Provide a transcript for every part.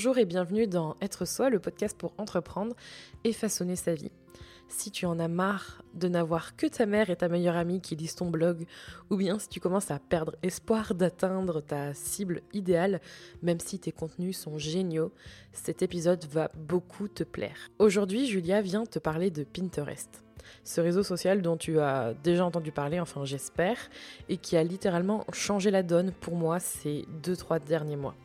Bonjour et bienvenue dans Être Soi, le podcast pour entreprendre et façonner sa vie. Si tu en as marre de n'avoir que ta mère et ta meilleure amie qui lisent ton blog, ou bien si tu commences à perdre espoir d'atteindre ta cible idéale, même si tes contenus sont géniaux, cet épisode va beaucoup te plaire. Aujourd'hui, Julia vient te parler de Pinterest ce réseau social dont tu as déjà entendu parler, enfin j'espère, et qui a littéralement changé la donne pour moi ces 2-3 derniers mois.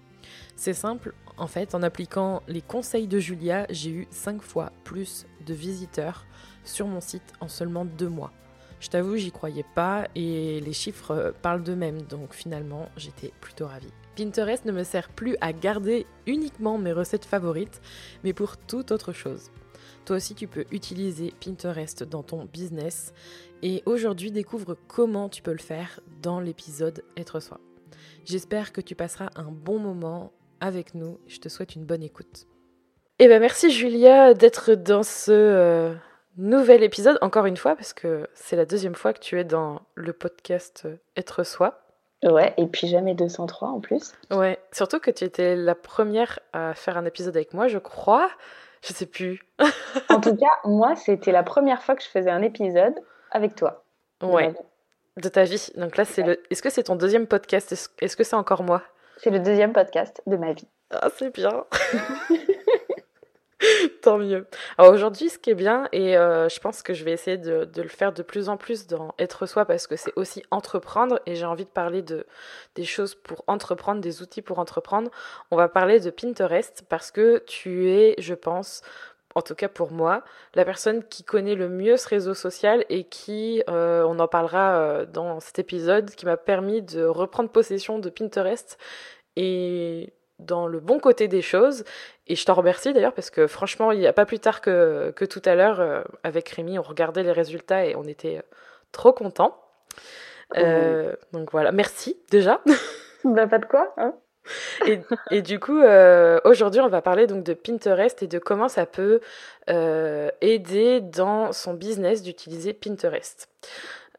C'est simple, en fait, en appliquant les conseils de Julia, j'ai eu 5 fois plus de visiteurs sur mon site en seulement 2 mois. Je t'avoue, j'y croyais pas et les chiffres parlent d'eux-mêmes, donc finalement, j'étais plutôt ravie. Pinterest ne me sert plus à garder uniquement mes recettes favorites, mais pour toute autre chose. Toi aussi, tu peux utiliser Pinterest dans ton business. Et aujourd'hui, découvre comment tu peux le faire dans l'épisode Être soi. J'espère que tu passeras un bon moment avec nous. Je te souhaite une bonne écoute. Et eh ben merci Julia d'être dans ce euh, nouvel épisode encore une fois parce que c'est la deuxième fois que tu es dans le podcast Être soi. Ouais, et puis jamais 203 en plus. Ouais, surtout que tu étais la première à faire un épisode avec moi, je crois. Je sais plus. en tout cas, moi, c'était la première fois que je faisais un épisode avec toi. Ouais. De ta vie. Donc là, c'est le. Est-ce que c'est ton deuxième podcast? Est-ce que c'est encore moi? C'est le deuxième podcast de ma vie. Ah, c'est bien. Tant mieux. Alors aujourd'hui, ce qui est bien, et euh, je pense que je vais essayer de, le faire de plus en plus dans Être Soi, parce que c'est aussi entreprendre, et j'ai envie de parler de, des choses pour entreprendre, des outils pour entreprendre. On va parler de Pinterest, parce que tu es, je pense, en tout cas pour moi, la personne qui connaît le mieux ce réseau social et qui, euh, on en parlera euh, dans cet épisode, qui m'a permis de reprendre possession de Pinterest et dans le bon côté des choses. Et je t'en remercie d'ailleurs parce que franchement, il n'y a pas plus tard que, que tout à l'heure, euh, avec Rémi, on regardait les résultats et on était euh, trop contents. Euh, donc voilà, merci déjà. Bah, pas de quoi. Hein et, du coup, aujourd'hui, on va parler donc de Pinterest et de comment ça peut aider dans son business d'utiliser Pinterest.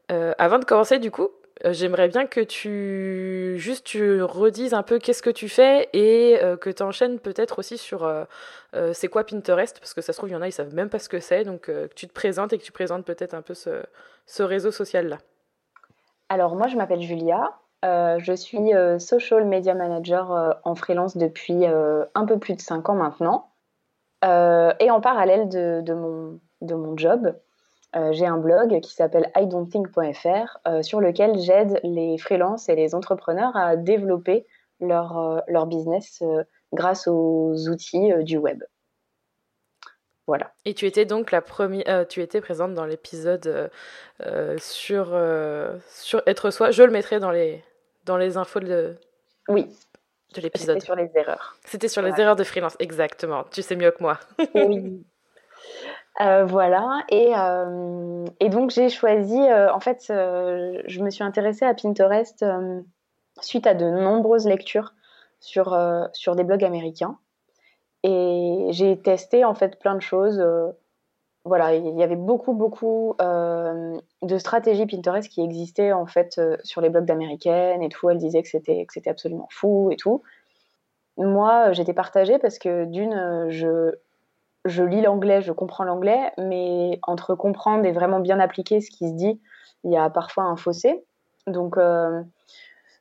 avant de commencer, du coup, euh, j'aimerais bien que tu juste tu redises un peu qu'est-ce que tu fais et euh, que tu enchaînes peut-être aussi sur euh, c'est quoi Pinterest parce que ça se trouve il y en a ils savent même pas ce que c'est donc que tu te présentes et que tu présentes peut-être un peu ce, ce réseau social là. Alors moi je m'appelle Julia, je suis social media manager en freelance depuis un peu plus de 5 ans maintenant et en parallèle de, mon, job euh, j'ai un blog qui s'appelle idon'tthink.fr euh, sur lequel j'aide les freelances et les entrepreneurs à développer euh, leur business grâce aux outils du web. Voilà. Et tu étais donc la première, tu étais présente dans l'épisode sur, sur être soi. Je le mettrai dans les, dans les infos de, oui. de l'épisode. C'était sur les erreurs. C'était sur les erreurs de freelance, exactement. Tu sais mieux que moi. oui. Euh, voilà, et, euh, et donc j'ai choisi, euh, en fait, je me suis intéressée à Pinterest suite à de nombreuses lectures sur, sur des blogs américains. Et j'ai testé en fait plein de choses. voilà, il y avait beaucoup, beaucoup de stratégies Pinterest qui existaient en fait sur les blogs d'américaines et tout. Elles disaient que c'était, que c'était absolument fou et tout. Moi, j'étais partagée parce que d'une, je, je lis l'anglais, je comprends l'anglais, mais entre comprendre et vraiment bien appliquer ce qui se dit, il y a parfois un fossé. Donc, euh,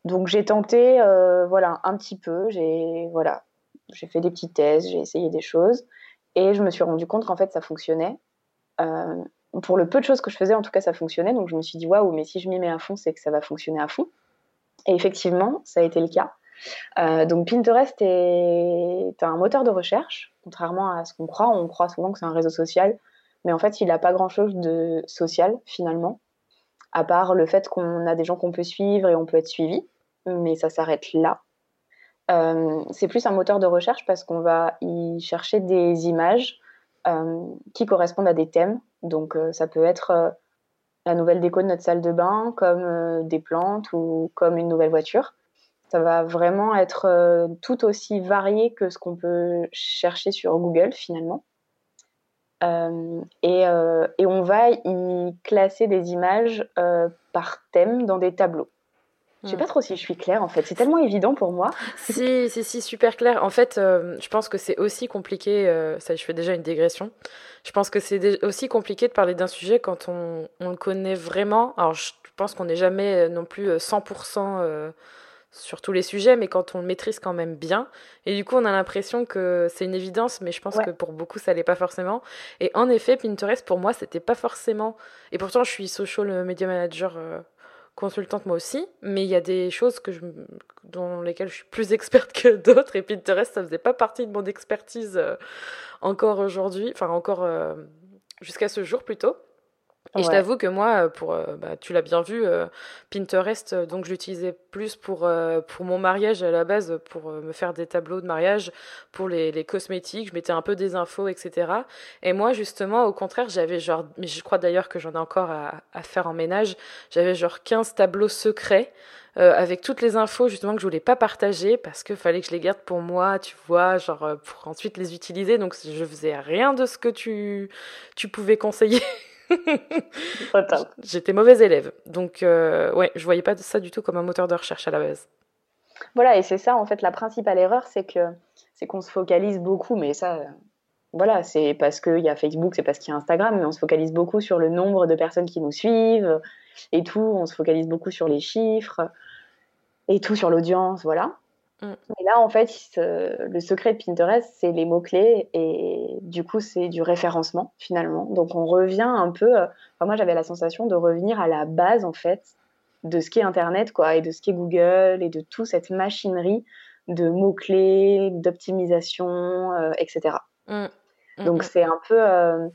donc j'ai tenté, euh, voilà, un petit peu. J'ai voilà, j'ai fait des petits tests, j'ai essayé des choses, et je me suis rendu compte qu'en fait ça fonctionnait. Euh, pour le peu de choses que je faisais, en tout cas, ça fonctionnait. Donc je me suis dit waouh, mais si je m'y mets à fond, c'est que ça va fonctionner à fond. Et effectivement, ça a été le cas. Euh, donc Pinterest est un moteur de recherche, contrairement à ce qu'on croit. On croit souvent que c'est un réseau social, mais en fait, il n'a pas grand-chose de social finalement, à part le fait qu'on a des gens qu'on peut suivre et on peut être suivi, mais ça s'arrête là. Euh, c'est plus un moteur de recherche parce qu'on va y chercher des images euh, qui correspondent à des thèmes. Donc ça peut être la nouvelle déco de notre salle de bain, comme des plantes ou comme une nouvelle voiture. Ça va vraiment être euh, tout aussi varié que ce qu'on peut chercher sur Google finalement. Euh, euh, et, on va y classer des images par thème dans des tableaux. Je sais mm. pas trop si je suis claire en fait. C'est tellement évident pour moi. si, si, si, super clair. En fait, euh, je pense que c'est aussi compliqué. Euh, ça, je fais déjà une digression. Je pense que c'est aussi compliqué de parler d'un sujet quand on, on, le connaît vraiment. Alors, je pense qu'on n'est jamais non plus 100% sur tous les sujets, mais quand on le maîtrise quand même bien. Et du coup, on a l'impression que c'est une évidence, mais je pense que pour beaucoup, ça l'est pas forcément. Et en effet, Pinterest, pour moi, c'était pas forcément. Et pourtant, je suis social media manager euh, consultante moi aussi, mais il y a des choses que je... dans lesquelles je suis plus experte que d'autres. Et Pinterest, ça faisait pas partie de mon expertise euh, encore aujourd'hui, enfin encore euh, jusqu'à ce jour plutôt. Et je t'avoue que moi, euh, pour, euh, bah, tu l'as bien vu, euh, Pinterest, donc je l'utilisais plus pour, pour mon mariage à la base, pour me faire des tableaux de mariage, pour les, les cosmétiques, je mettais un peu des infos, etc. Et moi, justement, au contraire, j'avais genre, mais je crois d'ailleurs que j'en ai encore à, à, faire en ménage, j'avais genre 15 tableaux secrets. avec toutes les infos justement que je voulais pas partager parce que fallait que je les garde pour moi, tu vois, genre pour ensuite les utiliser. Donc je faisais rien de ce que tu tu pouvais conseiller. J'étais mauvaise élève. Donc, euh, ouais, je voyais pas ça du tout comme un moteur de recherche à la base. Voilà, et c'est ça, en fait, la principale erreur, c'est que c'est qu'on se focalise beaucoup, mais ça, voilà, c'est parce qu'il y a Facebook, c'est parce qu'il y a Instagram, mais on se focalise beaucoup sur le nombre de personnes qui nous suivent et tout, on se focalise beaucoup sur les chiffres et tout sur l'audience, voilà. Mm. Et là, en fait, le secret de Pinterest, c'est les mots-clés et du coup, c'est du référencement finalement. Donc, on revient un peu. Euh, enfin, moi, j'avais la sensation de revenir à la base en fait de ce qu'est Internet, quoi, et de ce qu'est Google et de toute cette machinerie de mots-clés, d'optimisation, euh, etc. Mm. Mm, Donc, c'est un peu. Euh,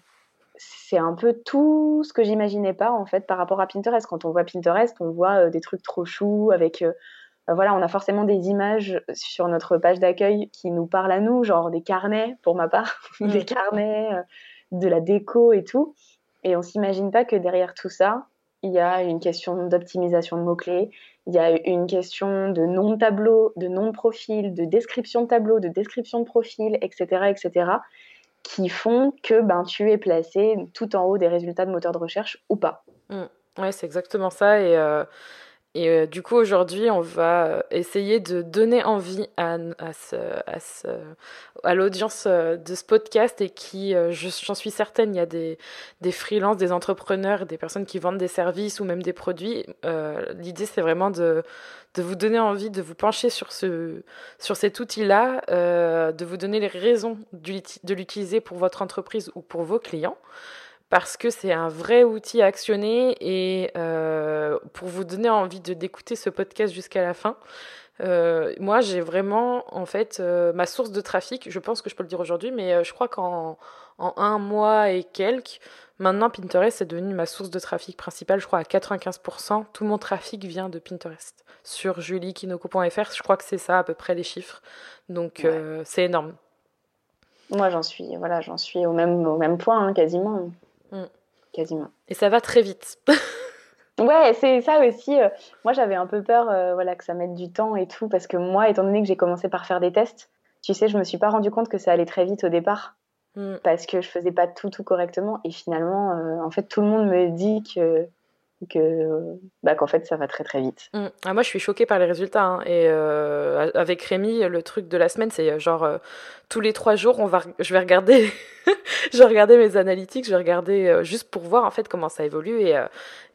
c'est un peu tout ce que j'imaginais pas en fait par rapport à Pinterest. Quand on voit Pinterest, on voit des trucs trop choux avec voilà, on a forcément des images sur notre page d'accueil qui nous parlent à nous, genre des carnets pour ma part, des mm. carnets, euh, de la déco et tout. Et on s'imagine pas que derrière tout ça, il y a une question d'optimisation de mots-clés, il y a une question de nom de tableau, de nom de profil, de description de tableau, de description de profil, etc., etc., qui font que ben, tu es placé tout en haut des résultats de moteur de recherche ou pas. Mm. Ouais, c'est exactement ça. Et euh, et euh, du coup, aujourd'hui, on va euh, essayer de donner envie à, à, ce, à, ce, à l'audience euh, de ce podcast et qui, j'en suis certaine, il y a des, des freelances, des entrepreneurs, des personnes qui vendent des services ou même des produits. L'idée, c'est vraiment de, de vous donner envie de vous pencher sur, ce, sur cet outil-là, de vous donner les raisons de l'utiliser pour votre entreprise ou pour vos clients parce que c'est un vrai outil à actionner et euh, pour vous donner envie de d'écouter ce podcast jusqu'à la fin. Euh, moi, j'ai vraiment, en fait, euh, ma source de trafic, je pense que je peux le dire aujourd'hui, mais je crois qu'en en un mois et quelques, maintenant Pinterest est devenu ma source de trafic principale. Je crois à 95%, tout mon trafic vient de Pinterest. Sur juliekinoko.fr, je crois que c'est ça à peu près les chiffres. Donc, c'est énorme. Moi, j'en suis, voilà, j'en suis au même, au même point, hein, quasiment. Mm. Quasiment. Et ça va très vite. ouais, c'est ça aussi. Euh, moi, j'avais un peu peur euh, voilà, que ça mette du temps et tout, parce que moi, étant donné que j'ai commencé par faire des tests, tu sais, je me suis pas rendu compte que ça allait très vite au départ. Mm. Parce que je faisais pas tout tout correctement et finalement euh, en fait tout le monde me dit que que bah, qu'en fait ça va très très vite. Mm. Ah, moi je suis choquée par les résultats hein. et euh, avec Rémi le truc de la semaine c'est euh, genre euh, tous les trois jours on va je vais regarder je vais regarder mes analytiques je vais regarder juste pour voir en fait comment ça évolue et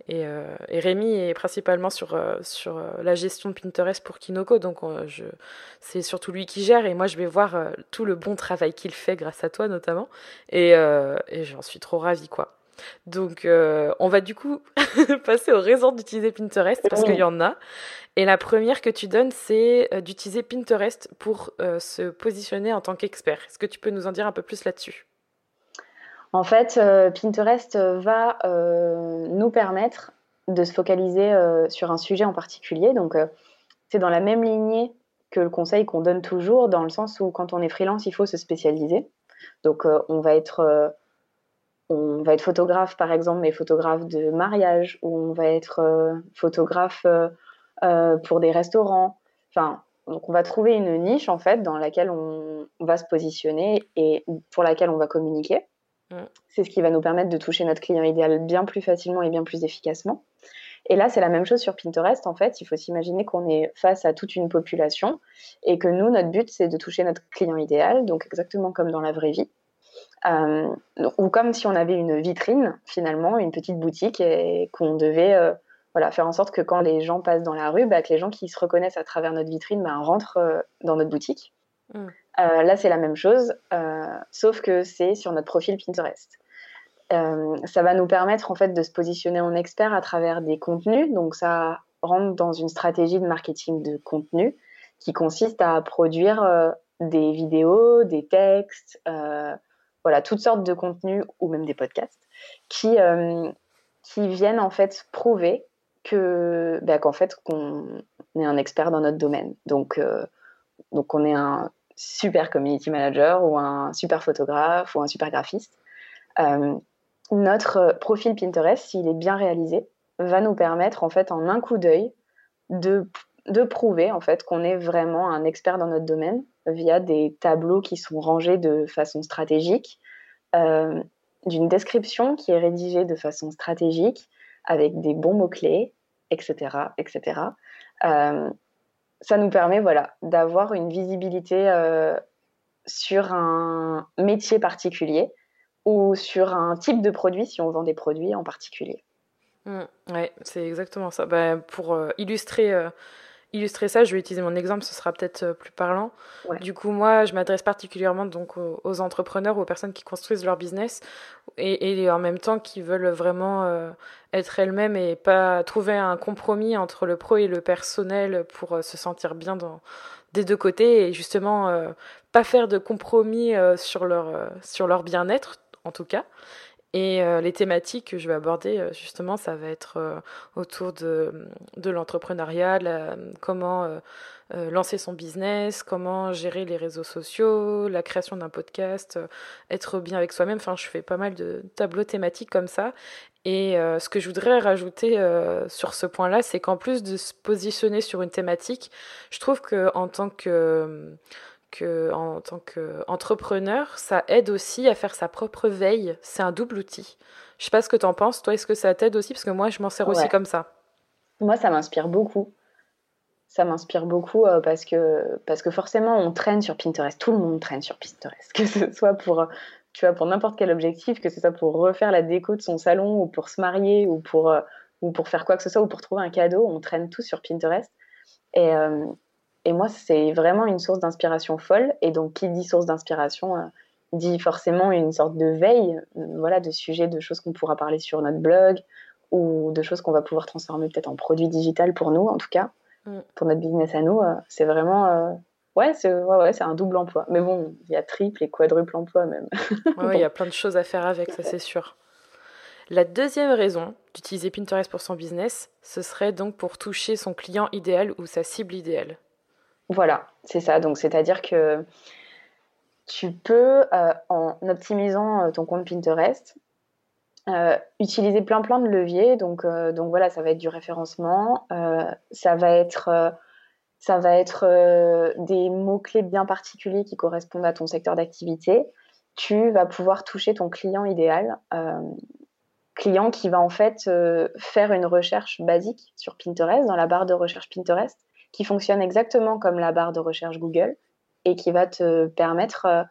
et, et Rémi est principalement sur sur la gestion de Pinterest pour Kinoko donc je c'est surtout lui qui gère et moi je vais voir tout le bon travail qu'il fait grâce à toi notamment et, et j'en suis trop ravie quoi. Donc, euh, on va du coup passer aux raisons d'utiliser Pinterest parce qu'il y en a. Et la première que tu donnes, c'est euh, d'utiliser Pinterest pour euh, se positionner en tant qu'expert. Est-ce que tu peux nous en dire un peu plus là-dessus? En fait, Pinterest va nous permettre de se focaliser sur un sujet en particulier. Donc, c'est dans la même lignée que le conseil qu'on donne toujours, dans le sens où quand on est freelance, il faut se spécialiser. Donc, on va être on va être photographe, par exemple, mais photographe de mariage, ou on va être euh, photographe euh, euh, pour des restaurants. Enfin, donc on va trouver une niche en fait dans laquelle on, va se positionner et pour laquelle on va communiquer. Mm. C'est ce qui va nous permettre de toucher notre client idéal bien plus facilement et bien plus efficacement. Et là, c'est la même chose sur Pinterest. En fait, il faut s'imaginer qu'on est face à toute une population et que nous, notre but, c'est de toucher notre client idéal, donc exactement comme dans la vraie vie. Euh, ou comme si on avait une vitrine, finalement, une petite boutique et qu'on devait euh, voilà, faire en sorte que quand les gens passent dans la rue, bah, que les gens qui se reconnaissent à travers notre vitrine bah, rentrent euh, dans notre boutique. Mm. là, c'est la même chose, sauf que c'est sur notre profil Pinterest. ça va nous permettre en fait de se positionner en expert à travers des contenus. Donc ça rentre dans une stratégie de marketing de contenu qui consiste à produire des vidéos, des textes, voilà, toutes sortes de contenus ou même des podcasts qui, euh, qui viennent en fait prouver que bah, qu'en fait qu'on est un expert dans notre domaine. Donc, euh, donc on est un super community manager ou un super photographe ou un super graphiste. Euh, notre profil Pinterest, s'il est bien réalisé, va nous permettre en fait en un coup d'œil de, de prouver en fait qu'on est vraiment un expert dans notre domaine via des tableaux qui sont rangés de façon stratégique, euh, d'une description qui est rédigée de façon stratégique, avec des bons mots-clés, etc. etc. Euh, ça nous permet voilà, d'avoir une visibilité euh, sur un métier particulier ou sur un type de produit si on vend des produits en particulier. Mmh, ouais, c'est exactement ça. Bah, pour illustrer illustrer ça, je vais utiliser mon exemple, ce sera peut-être euh, plus parlant. Du coup, moi, je m'adresse particulièrement donc aux, entrepreneurs, aux personnes qui construisent leur business et, en même temps qui veulent vraiment euh, être elles-mêmes et pas trouver un compromis entre le pro et le personnel pour euh, se sentir bien dans, des deux côtés et justement pas faire de compromis sur leur, sur leur bien-être en tout cas. Et euh, les thématiques que je vais aborder, euh, justement, ça va être euh, autour de, de l'entrepreneuriat, comment lancer son business, comment gérer les réseaux sociaux, la création d'un podcast, être bien avec soi-même. Enfin, je fais pas mal de tableaux thématiques comme ça. Et ce que je voudrais rajouter sur ce point-là, c'est qu'en plus de se positionner sur une thématique, je trouve qu'en tant que en tant qu'entrepreneur, ça aide aussi à faire sa propre veille. C'est un double outil. Je sais pas ce que tu en penses. Toi, est-ce que ça t'aide aussi? Parce que moi, je m'en sers aussi comme ça. Moi, ça m'inspire beaucoup. Ça m'inspire beaucoup euh, parce, que, parce que forcément, on traîne sur Pinterest. Tout le monde traîne sur Pinterest. Que ce soit pour, tu vois, pour n'importe quel objectif, que ce soit pour refaire la déco de son salon ou pour se marier ou pour, euh, ou pour faire quoi que ce soit ou pour trouver un cadeau. On traîne tous sur Pinterest. Et, euh, et moi, c'est vraiment une source d'inspiration folle. Et donc, qui dit source d'inspiration euh, dit forcément une sorte de veille, euh, voilà, de sujets, de choses qu'on pourra parler sur notre blog ou de choses qu'on va pouvoir transformer peut-être en produit digital pour nous, en tout cas, mm. pour notre business à nous. Euh, c'est vraiment. Ouais, c'est ouais, un double emploi. Mais bon, il y a triple et quadruple emploi même. Oui, il y a plein de choses à faire avec, ça c'est sûr. La deuxième raison d'utiliser Pinterest pour son business, ce serait donc pour toucher son client idéal ou sa cible idéale. Voilà, c'est ça. Donc, c'est-à-dire que tu peux, euh, en optimisant euh, ton compte Pinterest, euh, utiliser plein plein de leviers. Donc, donc voilà, ça va être du référencement, ça va être, ça va être des mots-clés bien particuliers qui correspondent à ton secteur d'activité. Tu vas pouvoir toucher ton client idéal, client qui va en fait faire une recherche basique sur Pinterest, dans la barre de recherche Pinterest qui fonctionne exactement comme la barre de recherche Google et qui va te permettre euh,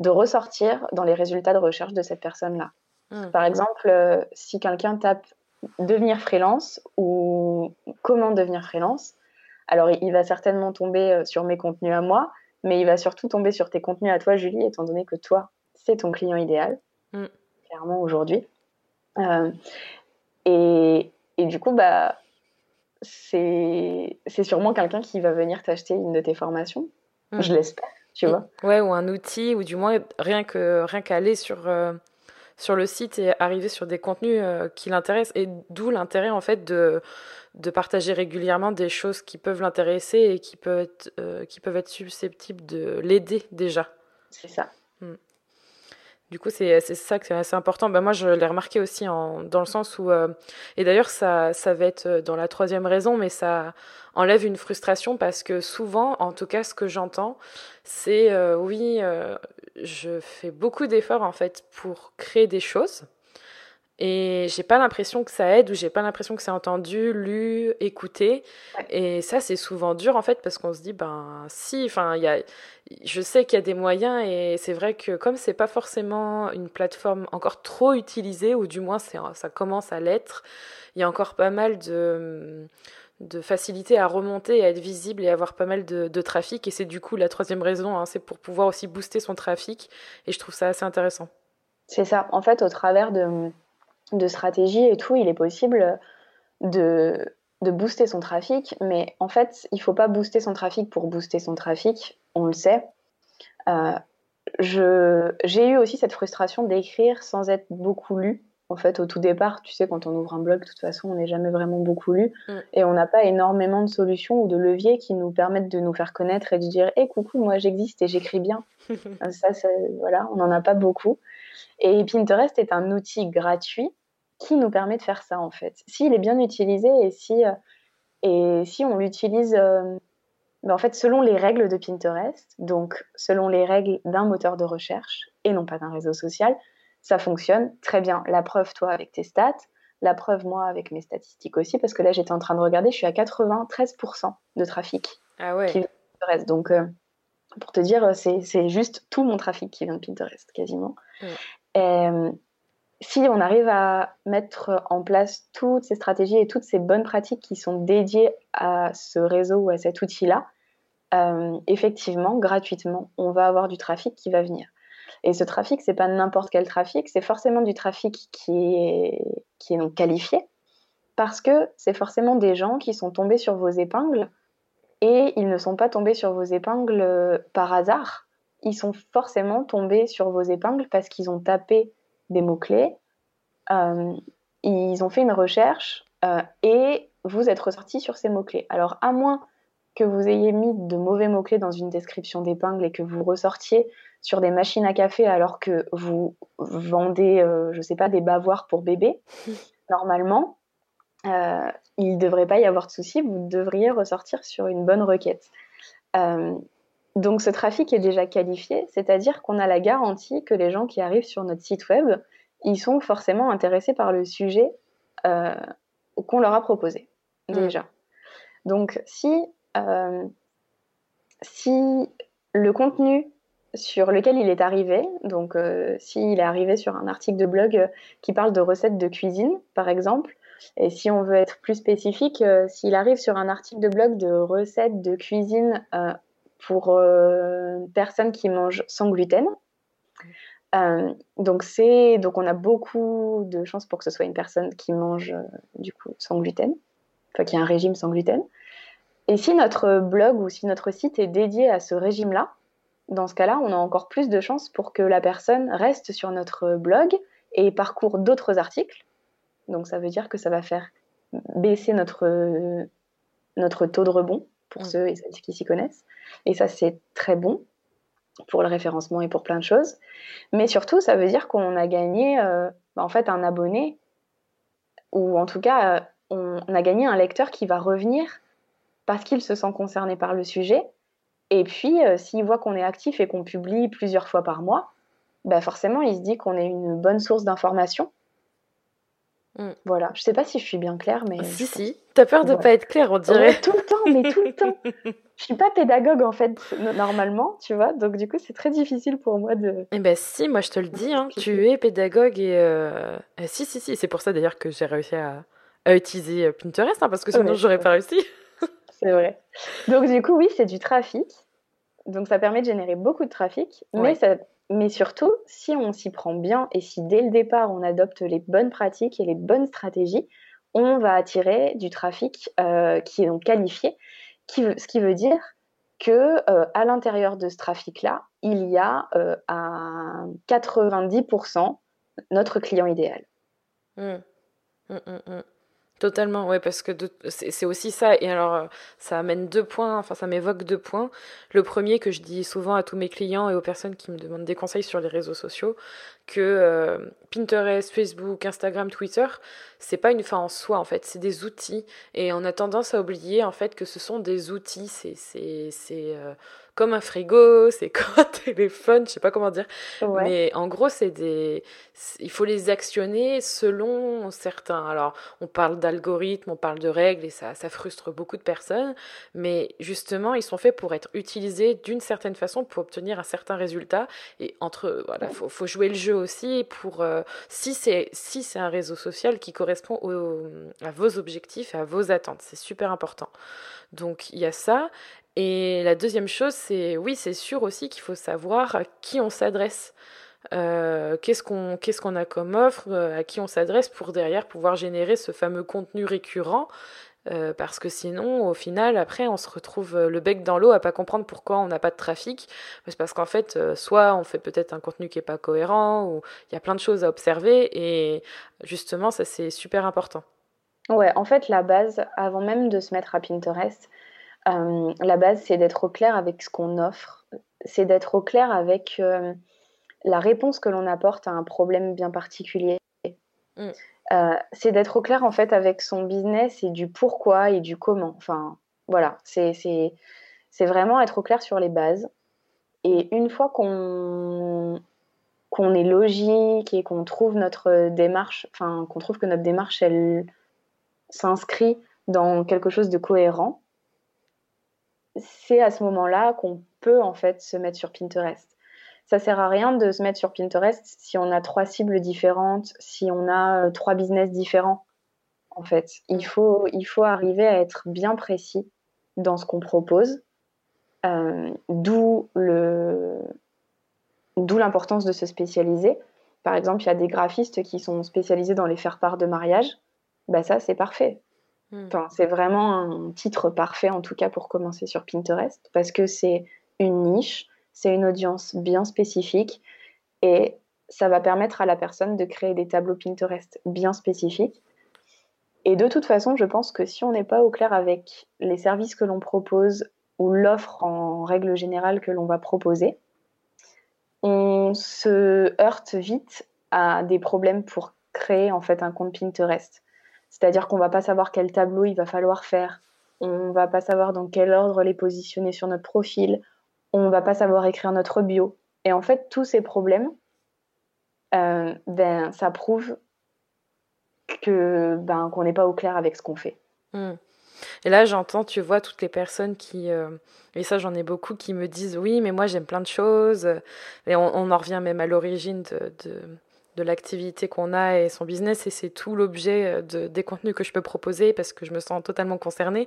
de ressortir dans les résultats de recherche de cette personne-là. Hmm. Par exemple, euh, si quelqu'un tape devenir freelance ou comment devenir freelance, alors il va certainement tomber euh, sur mes contenus à moi, mais il va surtout tomber sur tes contenus à toi, Julie, étant donné que toi, c'est ton client idéal, hmm. clairement aujourd'hui. et, et, du coup, bah, c'est sûrement quelqu'un qui va venir t'acheter une de tes formations. Hmm. Je l'espère, tu vois. Ouais, ou un outil, ou du moins rien que rien qu'aller sur, euh, sur le site et arriver sur des contenus euh, qui l'intéressent. Et d'où l'intérêt, en fait, de, de partager régulièrement des choses qui peuvent l'intéresser et qui peuvent, être, euh, qui peuvent être susceptibles de l'aider déjà. C'est ça. Du coup, c'est ça que c'est assez important. Ben, moi, je l'ai remarqué aussi en, dans le sens où... Euh, et d'ailleurs, ça, ça va être euh, dans la troisième raison, mais ça enlève une frustration parce que souvent, en tout cas, ce que j'entends, c'est euh, oui, je fais beaucoup d'efforts en fait pour créer des choses. Et j'ai pas l'impression que ça aide ou j'ai pas l'impression que c'est entendu, lu, écouté. Et ça, c'est souvent dur en fait parce qu'on se dit, ben si, enfin, il y a, je sais qu'il y a des moyens et c'est vrai que comme c'est pas forcément une plateforme encore trop utilisée ou du moins ça commence à l'être, il y a encore pas mal de de facilité à remonter, à être visible et avoir pas mal de, trafic. Et c'est du coup la troisième raison, hein, c'est pour pouvoir aussi booster son trafic. Et je trouve ça assez intéressant. C'est ça. En fait, au travers de, de stratégie et tout, il est possible de, de booster son trafic, mais en fait, il faut pas booster son trafic pour booster son trafic, on le sait. Euh, j'ai eu aussi cette frustration d'écrire sans être beaucoup lu. En fait, au tout départ, tu sais, quand on ouvre un blog, de toute façon, on n'est jamais vraiment beaucoup lu mm. et on n'a pas énormément de solutions ou de leviers qui nous permettent de nous faire connaître et de dire Hé, coucou, moi j'existe et j'écris bien. ça, ça, voilà, on n'en a pas beaucoup. Et Pinterest est un outil gratuit qui nous permet de faire ça en fait. S'il est bien utilisé et si, euh, et si on l'utilise euh, ben, en fait selon les règles de Pinterest, donc selon les règles d'un moteur de recherche et non pas d'un réseau social, ça fonctionne très bien. La preuve toi avec tes stats, la preuve moi avec mes statistiques aussi, parce que là j'étais en train de regarder, je suis à 93% de trafic ah ouais. qui vient de Pinterest. Donc euh, pour te dire, c'est juste tout mon trafic qui vient de Pinterest quasiment. Et, si on arrive à mettre en place toutes ces stratégies et toutes ces bonnes pratiques qui sont dédiées à ce réseau ou à cet outil-là, euh, effectivement, gratuitement, on va avoir du trafic qui va venir. Et ce trafic, c'est pas n'importe quel trafic, c'est forcément du trafic qui est, qui est donc qualifié, parce que c'est forcément des gens qui sont tombés sur vos épingles, et ils ne sont pas tombés sur vos épingles euh, par hasard, ils sont forcément tombés sur vos épingles parce qu'ils ont tapé des mots-clés. Euh, ils ont fait une recherche et vous êtes ressorti sur ces mots-clés. Alors, à moins que vous ayez mis de mauvais mots-clés dans une description d'épingle et que vous ressortiez sur des machines à café alors que vous vendez, euh, je ne sais pas, des bavoirs pour bébé, normalement, il ne devrait pas y avoir de souci, vous devriez ressortir sur une bonne requête. Donc ce trafic est déjà qualifié, c'est-à-dire qu'on a la garantie que les gens qui arrivent sur notre site web, ils sont forcément intéressés par le sujet euh, qu'on leur a proposé mm. déjà. Donc si, euh, si le contenu sur lequel il est arrivé, donc euh, s'il est arrivé sur un article de blog qui parle de recettes de cuisine, par exemple, et si on veut être plus spécifique, s'il arrive sur un article de blog de recettes de cuisine pour euh, personnes qui mangent sans gluten. Euh, donc donc on a beaucoup de chances pour que ce soit une personne qui mange euh, du coup sans gluten, enfin qui a un régime sans gluten. Et si notre blog ou si notre site est dédié à ce régime-là, dans ce cas-là, on a encore plus de chances pour que la personne reste sur notre blog et parcourt d'autres articles. Donc ça veut dire que ça va faire baisser notre, notre taux de rebond pour mm. ceux et celles qui s'y connaissent. Et ça, c'est très bon pour le référencement et pour plein de choses. Mais surtout, ça veut dire qu'on a gagné euh, en fait un abonné, ou en tout cas, euh, on, a gagné un lecteur qui va revenir parce qu'il se sent concerné par le sujet. Et puis, euh, s'il voit qu'on est actif et qu'on publie plusieurs fois par mois, bah forcément, il se dit qu'on est une bonne source d'information Mm. Voilà, je sais pas si je suis bien claire, mais. Si, si. T'as peur de pas être claire, on dirait. tout le temps, mais tout le temps. je suis pas pédagogue en fait, normalement, tu vois, donc du coup, c'est très difficile pour moi de. Eh ben, si, moi je te le dis, hein, tu es pédagogue et. Euh... eh, si, si, si, c'est pour ça d'ailleurs que j'ai réussi à, à, utiliser euh, Pinterest, hein, parce que sinon j'aurais pas réussi. C'est vrai. Donc, du coup, oui, c'est du trafic. Donc, ça permet de générer beaucoup de trafic, mais ça mais surtout, si on s'y prend bien et si dès le départ on adopte les bonnes pratiques et les bonnes stratégies, on va attirer du trafic euh, qui est donc qualifié, ce qui veut dire que euh, à l'intérieur de ce trafic-là, il y a euh, à 90% notre client idéal. Mmh. Mmh, mmh, Totalement, ouais, parce que c'est aussi ça. Et alors, euh, ça amène deux points, enfin, ça m'évoque deux points. Le premier que je dis souvent à tous mes clients et aux personnes qui me demandent des conseils sur les réseaux sociaux, que euh, Pinterest, Facebook, Instagram, Twitter, c'est pas une fin en soi en fait, c'est des outils et on a tendance à oublier en fait que ce sont des outils, c'est c'est euh, comme un frigo, c'est comme un téléphone, je sais pas comment dire. Mais en gros, c'est des, il faut les actionner selon certains. Alors, on parle d'algorithmes, on parle de règles et ça, ça frustre beaucoup de personnes. Mais justement, ils sont faits pour être utilisés d'une certaine façon pour obtenir un certain résultat. Et entre, voilà, faut, faut jouer le jeu aussi pour, euh, si c'est, si c'est un réseau social qui correspond à vos objectifs et à vos attentes. C'est super important. Donc, il y a ça. Et la deuxième chose, c'est oui, c'est sûr aussi qu'il faut savoir à qui on s'adresse. Euh, qu'est-ce qu'on qu'est-ce qu'on a comme offre, euh, à qui on s'adresse pour derrière pouvoir générer ce fameux contenu récurrent. Euh, parce que sinon, au final, après, on se retrouve le bec dans l'eau à pas comprendre pourquoi on n'a pas de trafic. Parce qu'en fait, soit on fait peut-être un contenu qui est pas cohérent, ou il y a plein de choses à observer, et justement, ça c'est super important. Ouais, en fait, la base, avant même de se mettre à Pinterest, euh, la base, c'est d'être au clair avec ce qu'on offre, c'est d'être au clair avec euh, la réponse que l'on apporte à un problème bien particulier. Mm. Euh, c'est d'être au clair en fait avec son business et du pourquoi et du comment. Enfin, voilà, c'est vraiment être au clair sur les bases. Et une fois qu'on qu'on est logique et qu'on trouve notre démarche, enfin qu'on trouve que notre démarche elle s'inscrit dans quelque chose de cohérent, c'est à ce moment-là qu'on peut en fait se mettre sur Pinterest. Ça sert à rien de se mettre sur Pinterest si on a trois cibles différentes, si on a euh, trois business différents. En fait, il faut, il faut arriver à être bien précis dans ce qu'on propose, euh, d'où le, d'où l'importance de se spécialiser. Par exemple, il y a des graphistes qui sont spécialisés dans les faire-part de mariage. Bah ça, c'est parfait. Hmm. c'est vraiment un titre parfait, en tout cas pour commencer sur Pinterest, parce que c'est une niche, c'est une audience bien spécifique, et ça va permettre à la personne de créer des tableaux Pinterest bien spécifiques. Et de toute façon, je pense que si on n'est pas au clair avec les services que l'on propose ou l'offre en règle générale que l'on va proposer, on se heurte vite à des problèmes pour créer en fait un compte Pinterest. C'est-à-dire qu'on va pas savoir quel tableau il va falloir faire, on va pas savoir dans quel ordre les positionner sur notre profil, on va pas savoir écrire notre bio. Et en fait, tous ces problèmes, euh, ben, ça prouve que ben, qu'on n'est pas au clair avec ce qu'on fait. Hmm. Et là, j'entends, tu vois, toutes les personnes qui, euh, et ça j'en ai beaucoup, qui me disent, oui, mais moi j'aime plein de choses. Et on, en revient même à l'origine de l'activité qu'on a et son business et c'est tout l'objet euh, de, des contenus que je peux proposer parce que je me sens totalement concernée.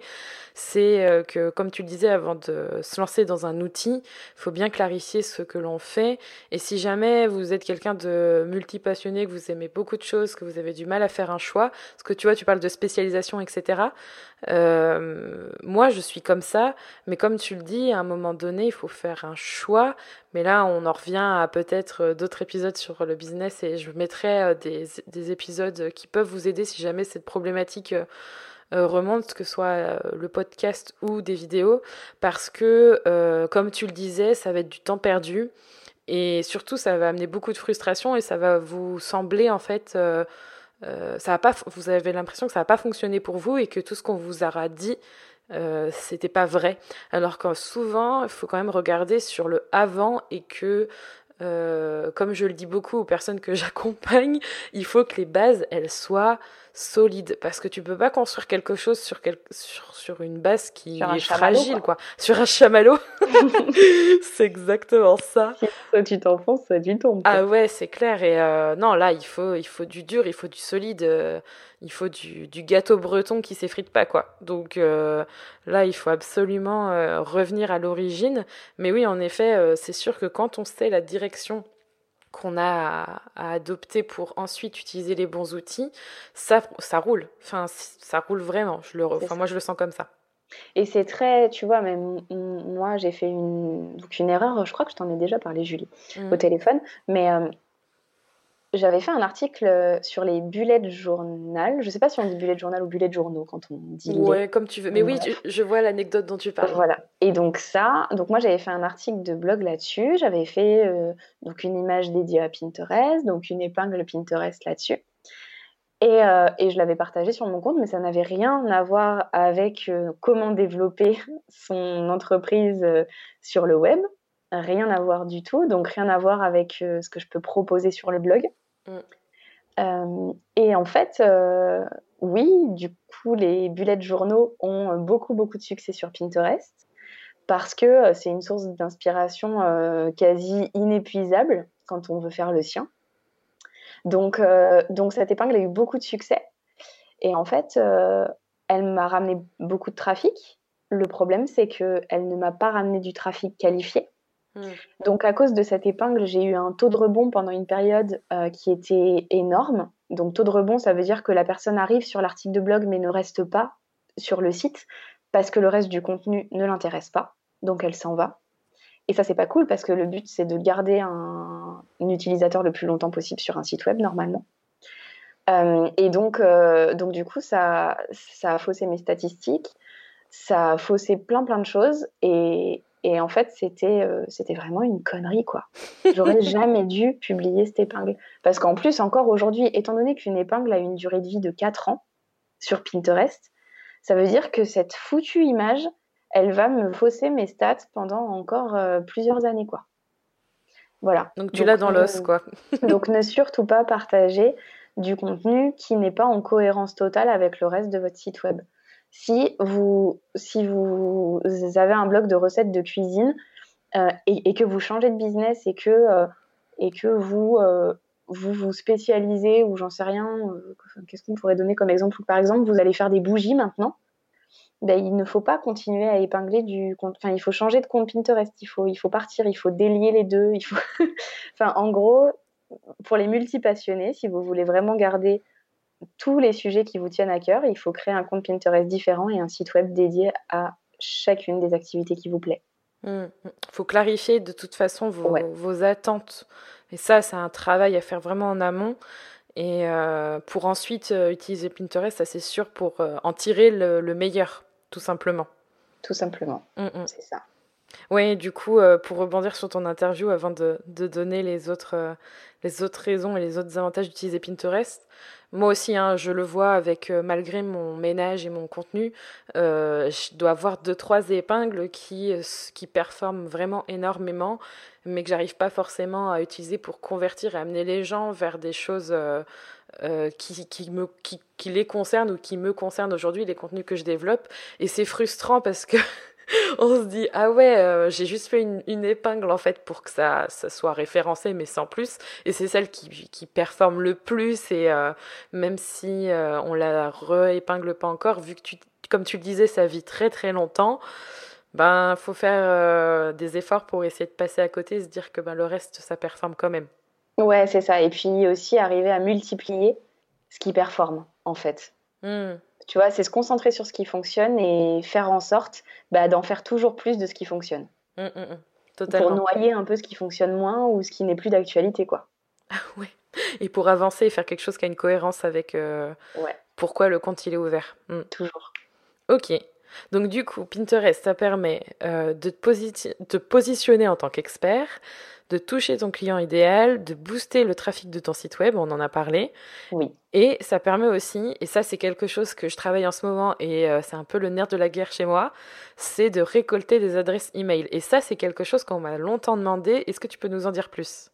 C'est euh, que comme tu le disais avant de se lancer dans un outil il faut bien clarifier ce que l'on fait. Et si jamais vous êtes quelqu'un de multipassionné que vous aimez beaucoup de choses que vous avez du mal à faire un choix parce que tu vois tu parles de spécialisation etc euh, moi je suis comme ça. Mais comme tu le dis à un moment donné il faut faire un choix. Mais là, on en revient à peut-être d'autres épisodes sur le business et je mettrai euh, des, des, épisodes qui peuvent vous aider si jamais cette problématique euh, remonte, que ce soit le podcast ou des vidéos, parce que, comme tu le disais, ça va être du temps perdu et surtout, ça va amener beaucoup de frustration et ça va vous sembler en fait. ça va pas, vous avez l'impression que ça va pas fonctionner pour vous et que tout ce qu'on vous aura dit euh, c'était pas vrai. Alors que souvent, il faut quand même regarder sur le avant et que, euh, comme je le dis beaucoup aux personnes que j'accompagne, il faut que les bases, elles soient solide parce que tu peux pas construire quelque chose sur, sur, sur une base qui est fragile quoi. Sur un chamallow. c'est exactement ça. Soit tu t'enfonces, soit tu tombes. Ah ouais, c'est clair et euh, non là il faut il faut du dur, il faut du solide, euh, il faut du, du, gâteau breton qui s'effrite pas quoi. Donc euh, là il faut absolument revenir à l'origine. Mais oui en effet c'est sûr que quand on sait la direction qu'on a à, adopter pour ensuite utiliser les bons outils, ça, ça roule. Enfin, ça roule vraiment. Je le, enfin, moi, je le sens comme ça. Et c'est très, tu vois, même moi, j'ai fait une, une erreur, je crois que je t'en ai déjà parlé, Julie, au mmh. téléphone, mais euh, j'avais fait un article euh, sur les bullets journal. Je ne sais pas si on dit bullet journal ou bullet journaux quand on dit. Ouais, comme tu veux. Mais oui, je vois l'anecdote dont tu parles. Voilà. Et donc ça, donc moi j'avais fait un article de blog là-dessus. J'avais fait euh, donc une image dédiée à Pinterest, donc une épingle Pinterest là-dessus. Et, euh, et, je l'avais partagé sur mon compte, mais ça n'avait rien à voir avec comment développer son entreprise sur le web. Rien à voir du tout, donc rien à voir avec ce que je peux proposer sur le blog. Mm. Euh, et en fait, euh, oui, du coup, les bullets journaux ont beaucoup, beaucoup de succès sur Pinterest parce que euh, c'est une source d'inspiration quasi inépuisable quand on veut faire le sien. Donc, donc cette épingle a eu beaucoup de succès. Et en fait, elle m'a ramené beaucoup de trafic. Le problème, c'est qu'elle ne m'a pas ramené du trafic qualifié. Mm. Donc à cause de cette épingle, j'ai eu un taux de rebond pendant une période euh, qui était énorme. Donc taux de rebond, ça veut dire que la personne arrive sur l'article de blog mais ne reste pas sur le site parce que le reste du contenu ne l'intéresse pas. Donc elle s'en va. Et ça, c'est pas cool parce que le but, c'est de garder un, utilisateur le plus longtemps possible sur un site web normalement. Euh, et donc, euh, donc, du coup, ça, ça a faussé mes statistiques, ça a faussé plein plein de choses. Et, et en fait, c'était euh, c'était vraiment une connerie, quoi. J'aurais jamais dû publier cette épingle. Parce qu'en plus, encore aujourd'hui, étant donné qu'une épingle a une durée de vie de 4 ans sur Pinterest, ça veut dire que cette foutue image, elle va me fausser mes stats pendant encore euh, plusieurs années, quoi. Voilà. Donc tu l'as dans l'os, quoi. donc ne surtout pas partager du contenu qui n'est pas en cohérence totale avec le reste de votre site web si vous, si vous avez un blog de recettes de cuisine euh, et, que vous changez de business et que, euh, et que vous, euh, vous vous spécialisez ou j'en sais rien, qu'est-ce qu'on pourrait donner comme exemple? Par exemple, vous allez faire des bougies maintenant. Ben, il ne faut pas continuer à épingler du compte. Enfin, il faut changer de compte Pinterest. Il faut, il faut partir. Il faut délier les deux. Il faut. enfin, en gros, pour les multipassionnés, si vous voulez vraiment garder tous les sujets qui vous tiennent à cœur. Il faut créer un compte Pinterest différent et un site web dédié à chacune des activités qui vous plaît. Il mmh, mmh. faut clarifier de toute façon vos, attentes. Et ça, c'est un travail à faire vraiment en amont. Et euh, pour ensuite euh, utiliser Pinterest, ça c'est sûr pour euh, en tirer le, meilleur, tout simplement. Tout simplement, mmh, c'est ça. Oui, du coup, pour rebondir sur ton interview, avant de, de donner les autres, les autres raisons et les autres avantages d'utiliser Pinterest, moi aussi, hein, je le vois avec, euh, malgré mon ménage et mon contenu, euh, je dois avoir deux, trois épingles qui, euh, qui performent vraiment énormément, mais que j'arrive pas forcément à utiliser pour convertir et amener les gens vers des choses qui, qui, me, qui, qui les concernent ou qui me concernent aujourd'hui, les contenus que je développe. Et c'est frustrant parce que on se dit ah ouais euh, j'ai juste fait une, épingle en fait pour que ça, ça soit référencé mais sans plus. Et c'est celle qui, qui performe le plus. Et euh, même si euh, on la re-épingle pas encore vu que tu comme tu le disais ça vit très très longtemps ben faut faire des efforts pour essayer de passer à côté et se dire que ben le reste ça performe quand même. Ouais c'est ça. Et puis aussi arriver à multiplier ce qui performe en fait. Mmh. Tu vois, c'est se concentrer sur ce qui fonctionne et faire en sorte bah, d'en faire toujours plus de ce qui fonctionne. Mmh, mmh, mmh. Pour noyer un peu ce qui fonctionne moins ou ce qui n'est plus d'actualité, quoi. oui. Et pour avancer et faire quelque chose qui a une cohérence avec euh, pourquoi le compte il est ouvert. Toujours. Ok. Donc du coup, Pinterest, ça permet euh, de, te de positionner en tant qu'expert, de toucher ton client idéal, de booster le trafic de ton site web, on en a parlé. Oui. Et ça permet aussi, et ça c'est quelque chose que je travaille en ce moment et euh, c'est un peu le nerf de la guerre chez moi, c'est de récolter des adresses email. Et ça c'est quelque chose qu'on m'a longtemps demandé. Est-ce que tu peux nous en dire plus?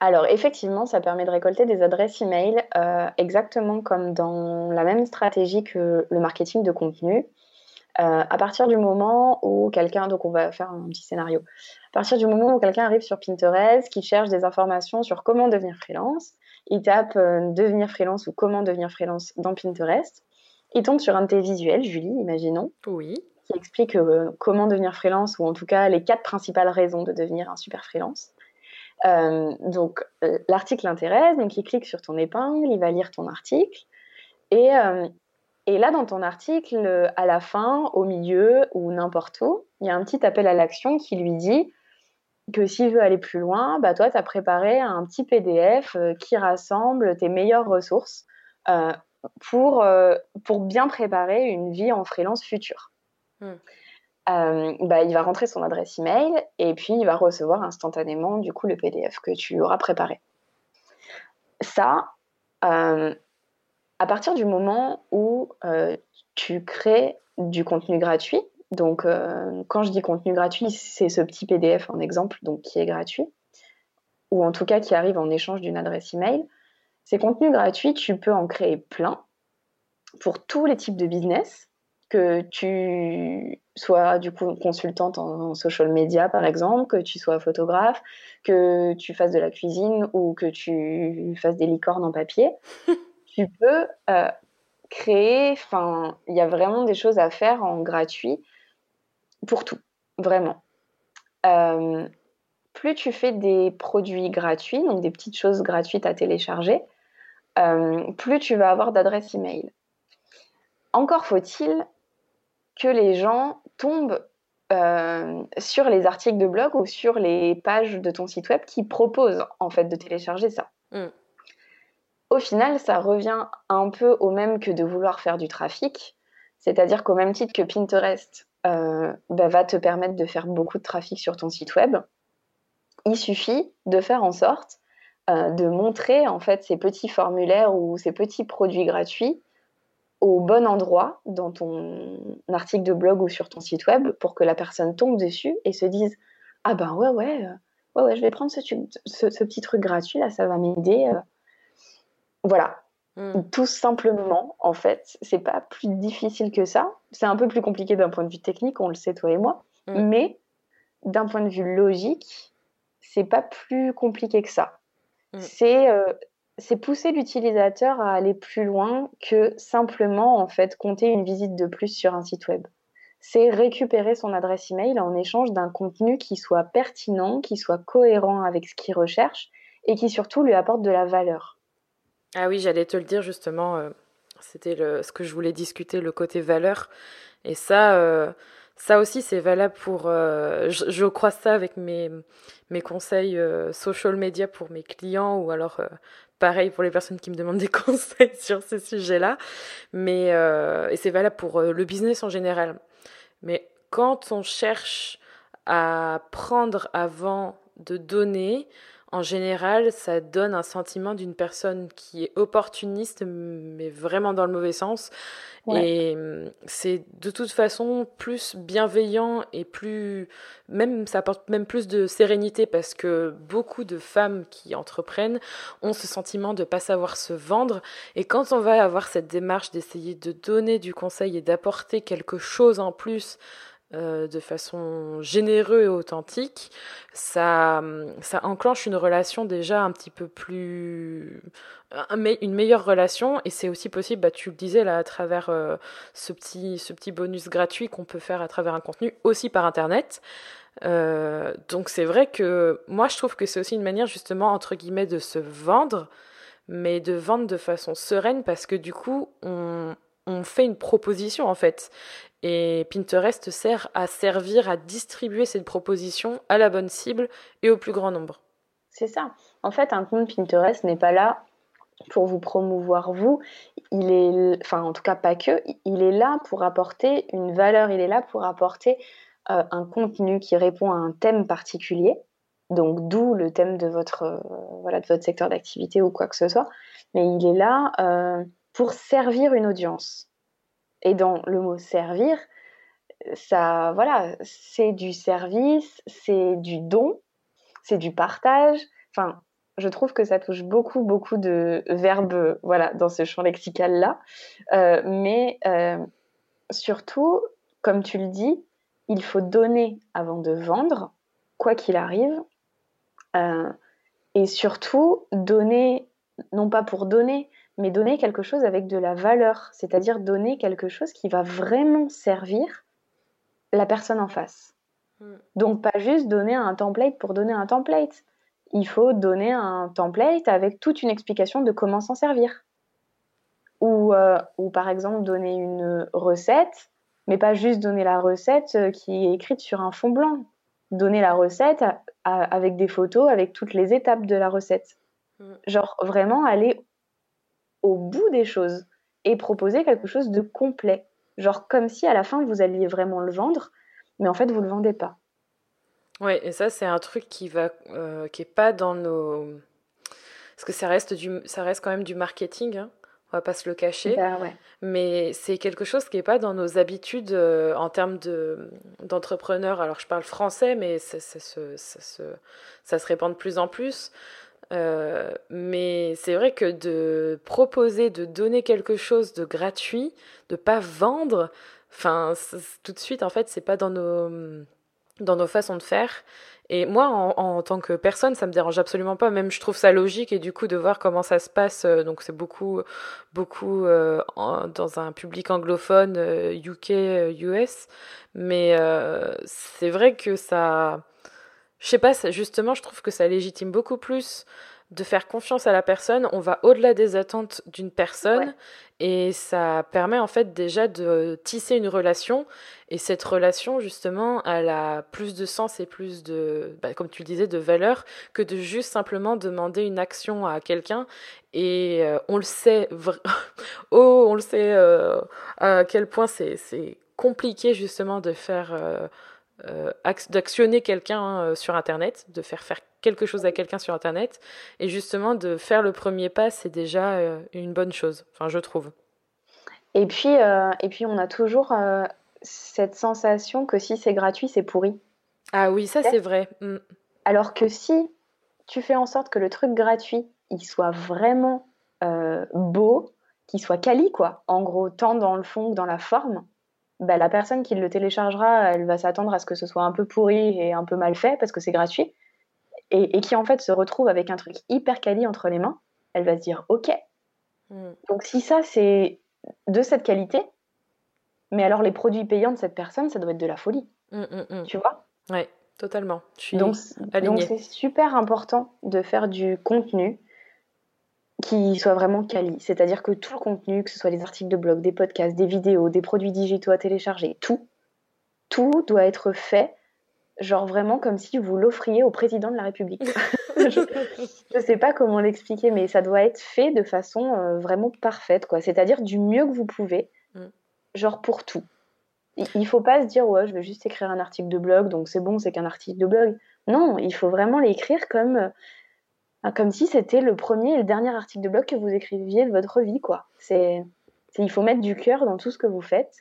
Alors effectivement, ça permet de récolter des adresses email euh, exactement comme dans la même stratégie que le marketing de contenu. Euh, à partir du moment où quelqu'un, donc on va faire un petit scénario, partir du moment où quelqu'un arrive sur Pinterest, qui cherche des informations sur comment devenir freelance, il tape euh, devenir freelance ou comment devenir freelance dans Pinterest, il tombe sur un de tes visuels, Julie, imaginons, oui. qui explique euh, comment devenir freelance ou en tout cas les quatre principales raisons de devenir un super freelance. donc l'article l'intéresse, donc il clique sur ton épingle, il va lire ton article et et là, dans ton article, à la fin, au milieu ou n'importe où, il y a un petit appel à l'action qui lui dit que s'il veut aller plus loin, bah toi, tu as préparé un petit PDF qui rassemble tes meilleures ressources pour, pour bien préparer une vie en freelance future. Hmm. bah, il va rentrer son adresse email et puis il va recevoir instantanément du coup le PDF que tu auras préparé. Ça, à partir du moment où tu crées du contenu gratuit, donc, euh, quand je dis contenu gratuit, c'est ce petit PDF en exemple, donc qui est gratuit, ou en tout cas qui arrive en échange d'une adresse email. Ces contenus gratuits, tu peux en créer plein pour tous les types de business, que tu sois du coup consultante en, social media par exemple, que tu sois photographe, que tu fasses de la cuisine ou que tu fasses des licornes en papier. tu peux euh, créer, enfin, il y a vraiment des choses à faire en gratuit pour tout, vraiment. Euh, plus tu fais des produits gratuits, donc des petites choses gratuites à télécharger, euh, plus tu vas avoir d'adresses email. Encore faut-il que les gens tombent euh, sur les articles de blog ou sur les pages de ton site web qui proposent en fait de télécharger ça. Mm. Au final, ça revient un peu au même que de vouloir faire du trafic, c'est-à-dire qu'au même titre que Pinterest euh, bah, va te permettre de faire beaucoup de trafic sur ton site web. Il suffit de faire en sorte euh, de montrer en fait ces petits formulaires ou ces petits produits gratuits au bon endroit dans ton article de blog ou sur ton site web pour que la personne tombe dessus et se dise ah ben ouais ouais euh, ouais ouais je vais prendre ce, ce, petit truc gratuit là ça va m'aider voilà Mm. Tout simplement, en fait, c'est pas plus difficile que ça. C'est un peu plus compliqué d'un point de vue technique, on le sait toi et moi, mm. mais d'un point de vue logique, c'est pas plus compliqué que ça. Mm. Euh, c'est pousser l'utilisateur à aller plus loin que simplement en fait compter une visite de plus sur un site web. C'est récupérer son adresse email en échange d'un contenu qui soit pertinent, qui soit cohérent avec ce qu'il recherche et qui surtout lui apporte de la valeur. Ah oui, j'allais te le dire justement. Euh, c'était ce que je voulais discuter, le côté valeur. Et ça, euh, ça aussi, c'est valable pour. Euh, je, crois ça avec mes, mes conseils social media pour mes clients ou alors pareil pour les personnes qui me demandent des conseils sur ce sujet-là. Mais et c'est valable pour le business en général. Mais quand on cherche à prendre avant de donner, en général, ça donne un sentiment d'une personne qui est opportuniste, mais vraiment dans le mauvais sens. Et hum, c'est de toute façon plus bienveillant et plus. Même, ça apporte même plus de sérénité parce que beaucoup de femmes qui entreprennent ont ce sentiment de ne pas savoir se vendre. Et quand on va avoir cette démarche d'essayer de donner du conseil et d'apporter quelque chose en plus, euh, de façon généreuse et authentique, ça, ça enclenche une relation déjà un petit peu plus. une meilleure relation. Et c'est aussi possible, bah, tu le disais là, à travers euh, ce, petit, ce petit bonus gratuit qu'on peut faire à travers un contenu, aussi par Internet. Euh, donc c'est vrai que moi je trouve que c'est aussi une manière justement entre guillemets de se vendre, mais de vendre de façon sereine parce que du coup on, on fait une proposition en fait. Et Pinterest sert à servir à distribuer cette proposition à la bonne cible et au plus grand nombre. C'est ça. En fait, un compte Pinterest n'est pas là pour vous promouvoir vous. Il est, enfin, en tout cas, pas que. Il est là pour apporter une valeur. Il est là pour apporter euh, un contenu qui répond à un thème particulier. Donc, d'où le thème de votre, euh, voilà, de votre secteur d'activité ou quoi que ce soit. Mais il est là euh, pour servir une audience. Et dans le mot servir, ça, voilà, c'est du service, c'est du don, c'est du partage. Enfin, je trouve que ça touche beaucoup, beaucoup de verbes, voilà, dans ce champ lexical-là. Euh, mais euh, surtout, comme tu le dis, il faut donner avant de vendre, quoi qu'il arrive. Euh, et surtout, donner, non pas pour donner, mais donner quelque chose avec de la valeur, c'est-à-dire donner quelque chose qui va vraiment servir la personne en face. Hmm. Donc pas juste donner un template pour donner un template. Il faut donner un template avec toute une explication de comment s'en servir. Ou, euh, ou par exemple donner une recette, mais pas juste donner la recette euh, qui est écrite sur un fond blanc. donner la recette avec des photos, avec toutes les étapes de la recette. Mm. Genre vraiment aller au bout des choses et proposer quelque chose de complet. Genre comme si à la fin vous alliez vraiment le vendre, mais en fait vous le vendez pas. Ouais, et ça c'est un truc qui va euh, qui est pas dans nos parce que ça reste du ça reste quand même du marketing. Hein on va pas se le cacher. Bah, mais c'est quelque chose qui n'est pas dans nos habitudes euh, en termes de, d'entrepreneurs. Alors je parle français, mais ça, ça, ça, ça, se répand de plus en plus. Euh, mais c'est vrai que de proposer, de donner quelque chose de gratuit, de pas vendre, enfin tout de suite en fait c'est pas dans nos dans nos façons de faire. Et moi, en, tant que personne, ça me dérange absolument pas. Même, je trouve ça logique et du coup de voir comment ça se passe. Euh, donc, c'est beaucoup, beaucoup euh, dans un public anglophone, UK, euh, US. Mais c'est vrai que ça, je sais pas, justement, je trouve que ça légitime beaucoup plus de faire confiance à la personne. On va au-delà des attentes d'une personne et ça permet en fait déjà de tisser une relation. Et cette relation, justement, elle a plus de sens et plus de, bah, comme tu le disais, de valeur que de juste simplement demander une action à quelqu'un. Et euh, on le sait, oh, on le sait euh, à quel point c'est compliqué justement de faire. Euh, d'actionner quelqu'un sur internet, de faire faire quelque chose à quelqu'un sur Internet. Et justement, de faire le premier pas, c'est déjà euh, une bonne chose, enfin, je trouve. Et puis, euh, et puis on a toujours euh, cette sensation que si c'est gratuit, c'est pourri. Ah oui, ça c'est vrai. Mm. Alors que si tu fais en sorte que le truc gratuit, il soit vraiment beau, qu'il soit quali, quoi, en gros, tant dans le fond que dans la forme, bah, la personne qui le téléchargera, elle va s'attendre à ce que ce soit un peu pourri et un peu mal fait parce que c'est gratuit et, qui en fait se retrouve avec un truc hyper quali entre les mains, elle va se dire ok. Mm. Donc si ça c'est de cette qualité, mais alors les produits payants de cette personne, ça doit être de la folie. Mm, mm, tu vois? Oui, totalement. donc c'est super important de faire du contenu qui soit vraiment quali. C'est-à-dire que tout le contenu, que ce soit des articles de blog, des podcasts, des vidéos, des produits digitaux à télécharger, tout, tout doit être fait genre vraiment comme si vous l'offriez au président de la République. je ne sais pas comment l'expliquer, mais ça doit être fait de façon euh, vraiment parfaite, quoi. C'est-à-dire du mieux que vous pouvez, mm. genre pour tout. Il faut pas se dire ouais, je vais juste écrire un article de blog, donc c'est bon, c'est qu'un article de blog. Non, il faut vraiment l'écrire comme euh, comme si c'était le premier et le dernier article de blog que vous écriviez de votre vie, quoi. C'est il faut mettre du cœur dans tout ce que vous faites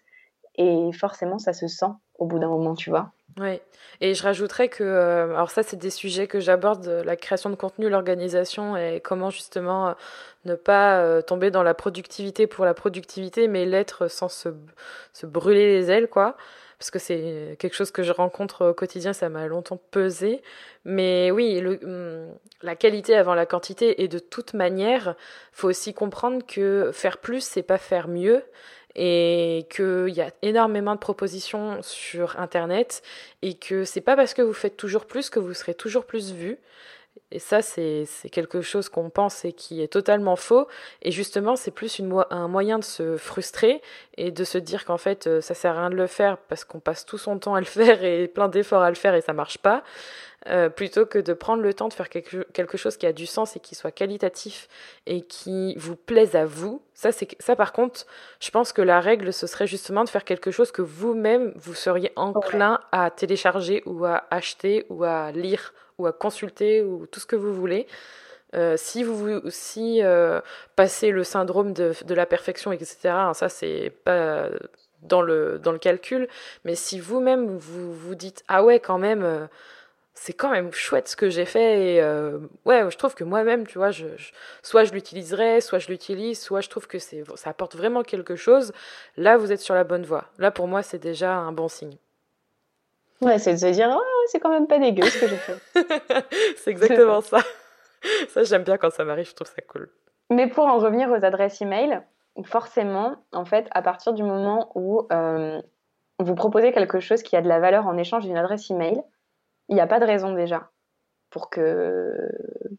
et forcément ça se sent au bout d'un moment, tu vois. Oui, et je rajouterais que, euh, alors ça c'est des sujets que j'aborde, la création de contenu, l'organisation et comment justement euh, ne pas euh, tomber dans la productivité pour la productivité, mais l'être sans se, se brûler les ailes, quoi. Parce que c'est quelque chose que je rencontre au quotidien, ça m'a longtemps pesé. Mais oui, hum, la qualité avant la quantité, et de toute manière, faut aussi comprendre que faire plus, c'est pas faire mieux et qu'il y a énormément de propositions sur Internet et que c'est pas parce que vous faites toujours plus que vous serez toujours plus vu. Et ça, c'est quelque chose qu'on pense et qui est totalement faux. Et justement, c'est plus une, un moyen de se frustrer et de se dire qu'en fait, euh, ça sert à rien de le faire parce qu'on passe tout son temps à le faire et plein d'efforts à le faire et ça marche pas. Euh, plutôt que de prendre le temps de faire quelque, quelque, chose qui a du sens et qui soit qualitatif et qui vous plaise à vous. Ça, c'est ça par contre, je pense que la règle ce serait justement de faire quelque chose que vous-même vous seriez enclin à télécharger ou à acheter ou à lire ou à consulter ou tout ce que vous voulez. Euh, si vous si euh, passez le syndrome de, la perfection, etc., hein, ça c'est pas dans le, dans le calcul, mais si vous-même vous vous dites ah ouais quand même euh, c'est quand même chouette ce que j'ai fait et ouais je trouve que moi-même tu vois je, soit je l'utiliserai soit je l'utilise soit je trouve que ça apporte vraiment quelque chose là vous êtes sur la bonne voie là pour moi c'est déjà un bon signe ouais c'est de se dire oh, c'est quand même pas dégueu ce que j'ai fait c'est exactement ça ça j'aime bien quand ça m'arrive je trouve ça cool mais pour en revenir aux adresses email forcément en fait à partir du moment où euh, vous proposez quelque chose qui a de la valeur en échange d'une adresse email il n'y a pas de raison déjà pour que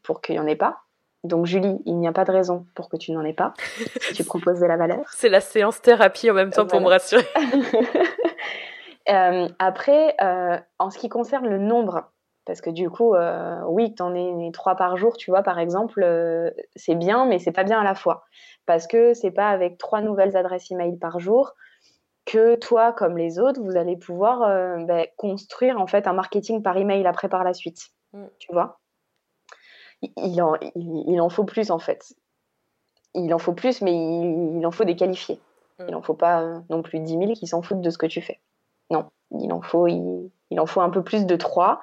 pour qu'il n'y en ait pas. Donc Julie, il n'y a pas de raison pour que tu n'en aies pas si tu proposes de la valeur. C'est la séance thérapie en même temps pour me rassurer. Euh, après, euh, en ce qui concerne le nombre, parce que du coup, euh, oui, tu en es trois par jour, tu vois, par exemple, c'est bien, mais c'est pas bien à la fois. Parce que c'est pas avec trois nouvelles adresses email par jour que toi, comme les autres, vous allez pouvoir ben, construire en fait un marketing par email après par la suite. Mm. Tu vois? Il en, il, en, faut plus en fait. Il en faut plus, mais il, en faut des qualifiés. Mm. Il en faut pas non plus 10 000 qui s'en foutent de ce que tu fais. Non, il en faut, il, en faut un peu plus de trois,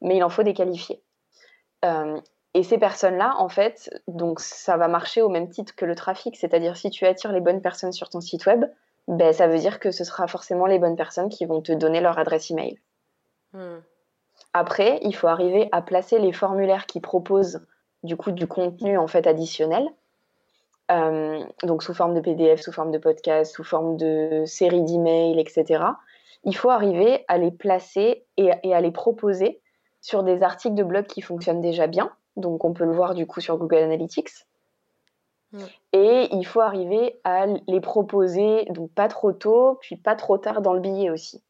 mais il en faut des qualifiés. Euh, et ces personnes-là, en fait, donc ça va marcher au même titre que le trafic, c'est-à-dire si tu attires les bonnes personnes sur ton site web, ben, ça veut dire que ce sera forcément les bonnes personnes qui vont te donner leur adresse email. Hmm. Après, il faut arriver à placer les formulaires qui proposent du coup du contenu en fait additionnel, euh, donc sous forme de PDF, sous forme de podcast, sous forme de série d'emails, etc il faut arriver à les placer et, à les proposer sur des articles de blog qui fonctionnent déjà bien. Donc on peut le voir du coup sur Google Analytics. Et il faut arriver à les proposer donc pas trop tôt, puis pas trop tard dans le billet aussi.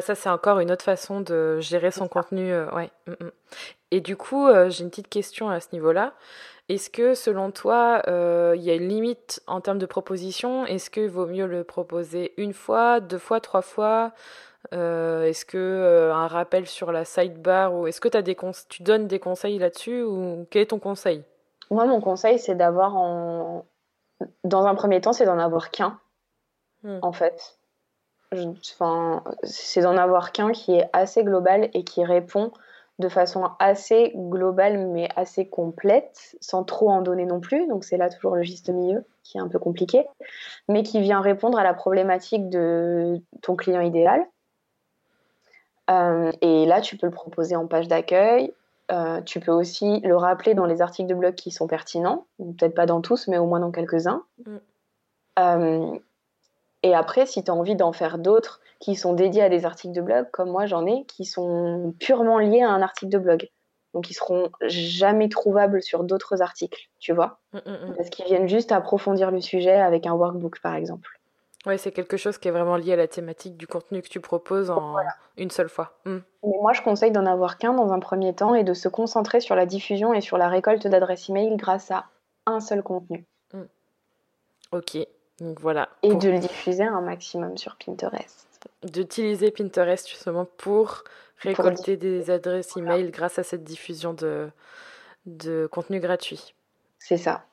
ça c'est encore une autre façon de gérer son contenu. Euh, ouais. Mm, mm. Et du coup, euh, j'ai une petite question à ce niveau-là. Est-ce que selon toi, euh, il y a une limite en termes de proposition? Est-ce qu'il vaut mieux le proposer une fois, deux fois, trois fois? Euh, Est-ce que euh, un rappel sur la sidebar ou est-ce que as des tu donnes des conseils là-dessus ou quel est ton conseil? Moi, mon conseil, c'est d'avoir en... dans un premier temps, c'est d'en avoir qu'un, hmm. en fait. Enfin, c'est d'en avoir qu'un qui est assez global et qui répond de façon assez globale mais assez complète, sans trop en donner non plus. Donc c'est là toujours le juste milieu qui est un peu compliqué, mais qui vient répondre à la problématique de ton client idéal. Euh, et là, tu peux le proposer en page d'accueil. Euh, tu peux aussi le rappeler dans les articles de blog qui sont pertinents, peut-être pas dans tous, mais au moins dans quelques-uns. Mm. Euh, et après, si tu as envie d'en faire d'autres qui sont dédiés à des articles de blog, comme moi j'en ai, qui sont purement liés à un article de blog. Donc ils seront jamais trouvables sur d'autres articles, tu vois mm, mm, mm. Parce qu'ils viennent juste approfondir le sujet avec un workbook, par exemple. Oui, c'est quelque chose qui est vraiment lié à la thématique du contenu que tu proposes en une seule fois. Mais moi, je conseille d'en avoir qu'un dans un premier temps et de se concentrer sur la diffusion et sur la récolte d'adresses email grâce à un seul contenu. Ok, donc voilà. Et de le diffuser un maximum sur Pinterest. D'utiliser Pinterest justement pour récolter des adresses email grâce à cette diffusion de, de contenu gratuit. C'est ça.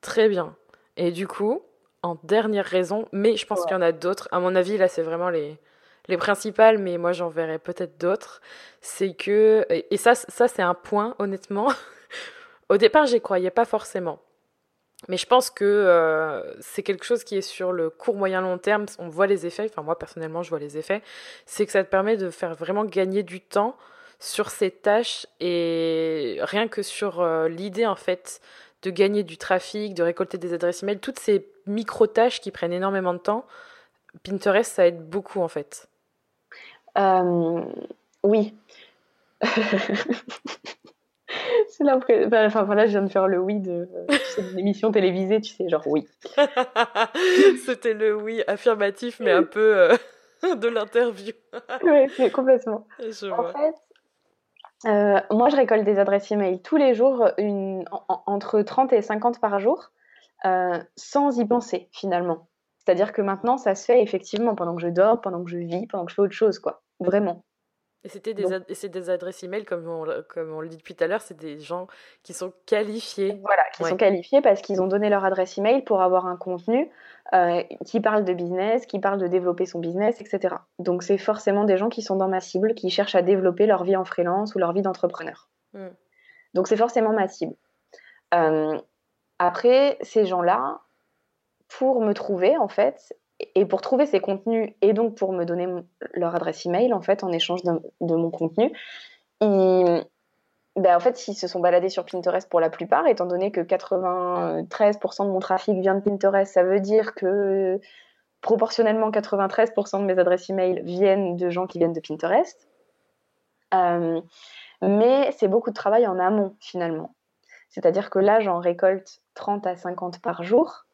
Très bien. Et du coup, en dernière raison, mais je pense qu'il y en a d'autres, à mon avis, là c'est vraiment les, les principales, mais moi j'en verrai peut-être d'autres, c'est que, et ça, ça c'est un point honnêtement, au départ j'y croyais pas forcément. Mais je pense que euh, c'est quelque chose qui est sur le court, moyen, long terme. On voit les effets. Enfin, moi, personnellement, je vois les effets. C'est que ça te permet de faire vraiment gagner du temps sur ces tâches et rien que sur euh, l'idée, en fait, de gagner du trafic, de récolter des adresses email, toutes ces micro-tâches qui prennent énormément de temps. Pinterest, ça aide beaucoup, en fait. Euh, oui. C'est l'impression. Enfin, voilà, je viens de faire le oui de une émission télévisée, tu sais, genre oui. C'était le oui affirmatif, mais un peu euh, de l'interview. oui, complètement. en fait, euh, moi, je récolte des adresses email tous les jours, une, entre 30 et 50 par jour, euh, sans y penser finalement. C'est-à-dire que maintenant, ça se fait effectivement pendant que je dors, pendant que je vis, pendant que je fais autre chose, quoi. Vraiment. Et c'était des, c'est des adresses email, comme on, comme on le dit depuis tout à l'heure, c'est des gens qui sont qualifiés. Voilà, qui sont qualifiés parce qu'ils ont donné leur adresse email pour avoir un contenu euh, qui parle de business, qui parle de développer son business, etc. Donc c'est forcément des gens qui sont dans ma cible, qui cherchent à développer leur vie en freelance ou leur vie d'entrepreneur. Hmm. Donc c'est forcément ma cible. Euh, après, ces gens-là, pour me trouver, en fait, et pour trouver ces contenus et donc pour me donner leur adresse email en fait en échange de mon contenu, ils, ben en fait, ils se sont baladés sur Pinterest pour la plupart, étant donné que 93% de mon trafic vient de Pinterest, ça veut dire que proportionnellement 93% de mes adresses email viennent de gens qui viennent de Pinterest. Euh, mais c'est beaucoup de travail en amont finalement. C'est-à-dire que là, j'en récolte 30 à 50 par jour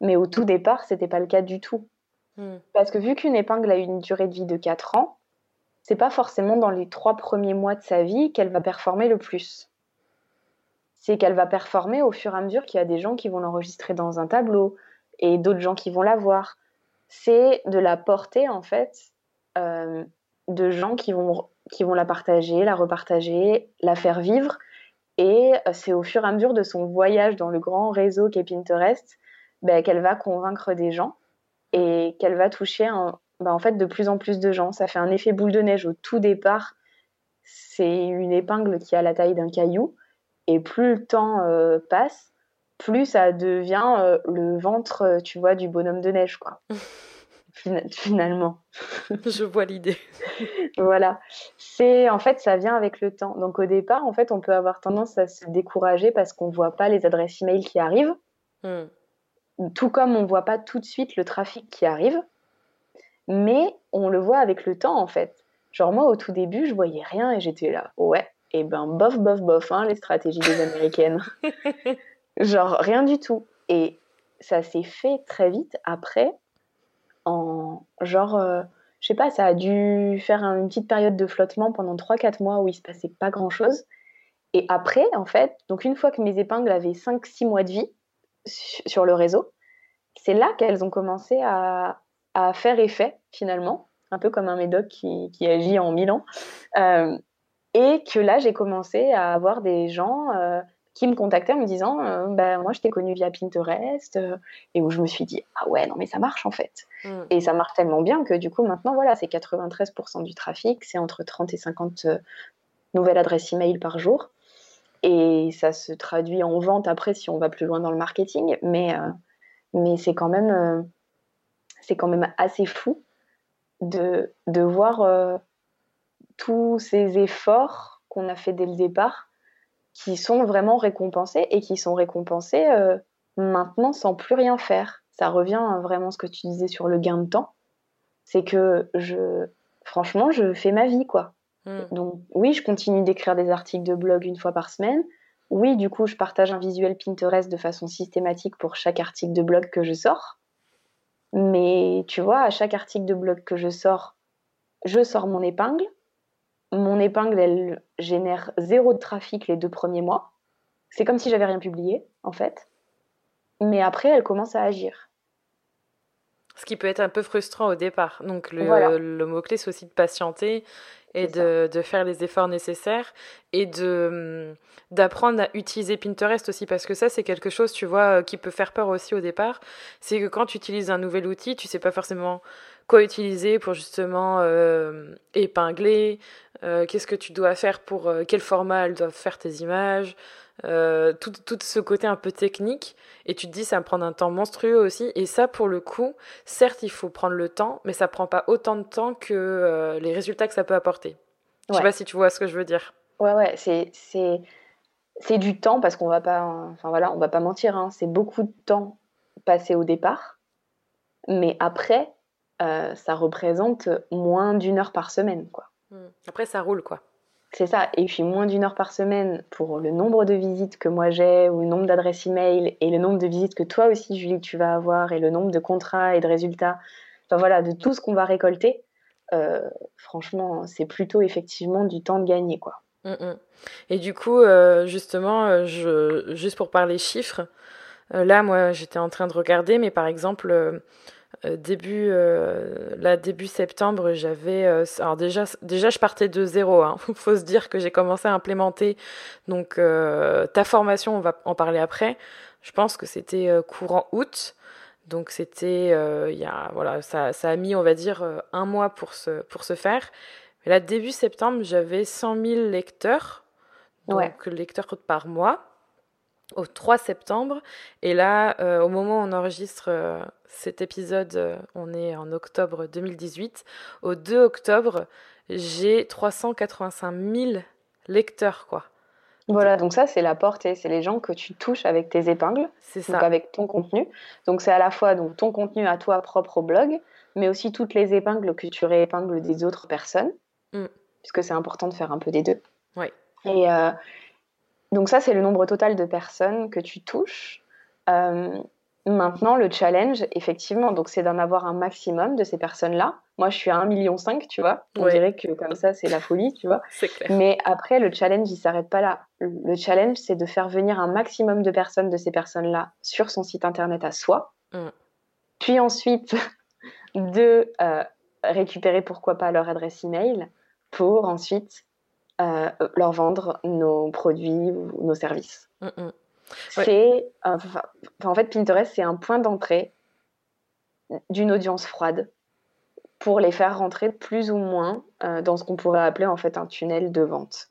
mais au tout départ, c'était pas le cas du tout. Hmm. Parce que vu qu'une épingle a une durée de vie de 4 ans, c'est pas forcément dans les trois premiers mois de sa vie qu'elle va performer le plus. C'est qu'elle va performer au fur et à mesure qu'il y a des gens qui vont l'enregistrer dans un tableau et d'autres gens qui vont la voir. C'est de la porter en fait euh, de gens qui vont, qui vont la partager, la repartager, la faire vivre. Et euh, c'est au fur et à mesure de son voyage dans le grand réseau qu'est Pinterest ben, qu'elle va convaincre des gens et qu'elle va toucher ben, en fait de plus en plus de gens. Ça fait un effet boule de neige au tout départ. C'est une épingle qui a la taille d'un caillou et plus le temps euh, passe, plus ça devient euh, le ventre, tu vois, du bonhomme de neige, quoi. finalement. Je vois l'idée. voilà. C'est en fait ça vient avec le temps. Donc au départ, en fait, on peut avoir tendance à se décourager parce qu'on voit pas les adresses email qui arrivent. Hmm. Tout comme on voit pas tout de suite le trafic qui arrive. Mais on le voit avec le temps en fait. Genre moi au tout début, je voyais rien et j'étais là. Ouais, et ben bof bof bof hein, les stratégies des américaines. Genre rien du tout. Et ça s'est fait très vite après en genre, euh, je sais pas, ça a dû faire une petite période de flottement pendant 3-4 mois où il se passait pas grand chose. Et après, en fait, donc une fois que mes épingles avaient 5-6 mois de vie sur le réseau, c'est là qu'elles ont commencé à, à, faire effet finalement, un peu comme un médoc qui, qui agit en Milan. Euh, et que là, j'ai commencé à avoir des gens euh, qui me contactaient en me disant euh, ben, Moi, je t'ai connu via Pinterest. Euh, et où je me suis dit Ah ouais, non, mais ça marche en fait. Mm. Et ça marche tellement bien que du coup, maintenant, voilà, c'est 93% du trafic. C'est entre 30 et 50 euh, nouvelles adresses email par jour. Et ça se traduit en vente après si on va plus loin dans le marketing. Mais, mais c'est quand, même, c'est quand même assez fou de, de voir tous ces efforts qu'on a fait dès le départ qui sont vraiment récompensés et qui sont récompensés euh, maintenant sans plus rien faire. Ça revient vraiment à ce que tu disais sur le gain de temps. C'est que je, franchement, je fais ma vie, quoi. Hmm. Donc, oui, je continue d'écrire des articles de blog une fois par semaine. Oui, du coup, je partage un visuel Pinterest de façon systématique pour chaque article de blog que je sors. Mais tu vois, à chaque article de blog que je sors, je sors mon épingle mon épingle, elle génère zéro de trafic les deux premiers mois. C'est comme si j'avais rien publié, en fait. Mais après, elle commence à agir. Ce qui peut être un peu frustrant au départ. Donc, le, mot-clé, c'est aussi de patienter et de, faire les efforts nécessaires et de d'apprendre à utiliser Pinterest aussi parce que ça c'est quelque chose tu vois qui peut faire peur aussi au départ. C'est que quand tu utilises un nouvel outil tu sais pas forcément quoi utiliser pour justement euh, épingler, euh, qu'est-ce que tu dois faire pour euh, quel format elles doivent faire tes images, tout, tout, ce côté un peu technique. Et tu te dis, ça va prendre un temps monstrueux aussi. Et ça, pour le coup, certes, il faut prendre le temps, mais ça prend pas autant de temps que les résultats que ça peut apporter. Je sais pas si tu vois ce que je veux dire. Ouais, ouais, c'est, c'est, c'est du temps parce qu'on va pas, enfin voilà, on va pas mentir, hein, c'est beaucoup de temps passé au départ. Mais après, euh, ça représente moins d'une heure par semaine. Quoi. Hmm. Après, ça roule, quoi. C'est ça. Et puis, moins d'une heure par semaine pour le nombre de visites que moi j'ai, ou le nombre d'adresses email, et le nombre de visites que toi aussi, Julie, tu vas avoir, et le nombre de contrats et de résultats. Enfin, voilà, de tout ce qu'on va récolter. Euh, franchement, c'est plutôt effectivement du temps de gagner, quoi. Hmm, hmm. Et du coup, euh, justement, je, juste pour parler chiffres, là, moi, j'étais en train de regarder, mais par exemple, euh, début, euh, là, début septembre, j'avais. Euh, alors, déjà, déjà, je partais de zéro. Hein. faut se dire que j'ai commencé à implémenter. Donc, ta formation, on va en parler après. Je pense que c'était courant août. Donc, c'était. il y a, voilà, ça, ça a mis, on va dire, un mois pour se, pour se faire. Mais là, début septembre, j'avais 100 000 lecteurs. Donc, lecteurs par mois au 3 septembre. Et là, euh, au moment où on enregistre euh, cet épisode, euh, on est en octobre 2018. Au 2 octobre, j'ai 385 000 lecteurs, quoi. Voilà, donc ça, c'est la portée. C'est les gens que tu touches avec tes épingles. C'est ça. avec ton contenu. Donc, c'est à la fois donc, ton contenu à toi propre au blog, mais aussi toutes les épingles que tu réépingles des autres personnes. Mm. Puisque c'est important de faire un peu des deux. Oui. Et, donc ça, c'est le nombre total de personnes que tu touches. Euh, Maintenant, le challenge, effectivement, donc c'est d'en avoir un maximum de ces personnes-là. Moi, je suis à 1,5 million, tu vois. On dirait que comme ça, c'est la folie, tu vois. Clair. Mais après, le challenge, il s'arrête pas là. Le challenge, c'est de faire venir un maximum de personnes de ces personnes-là sur son site internet à soi. Mm. Puis ensuite, de euh, récupérer, pourquoi pas, leur adresse email pour ensuite euh, leur vendre nos produits ou nos services. Mm, mm. C'est, en fait, Pinterest, c'est un point d'entrée d'une audience froide pour les faire rentrer plus ou moins euh, dans ce qu'on pourrait appeler en fait un tunnel de vente.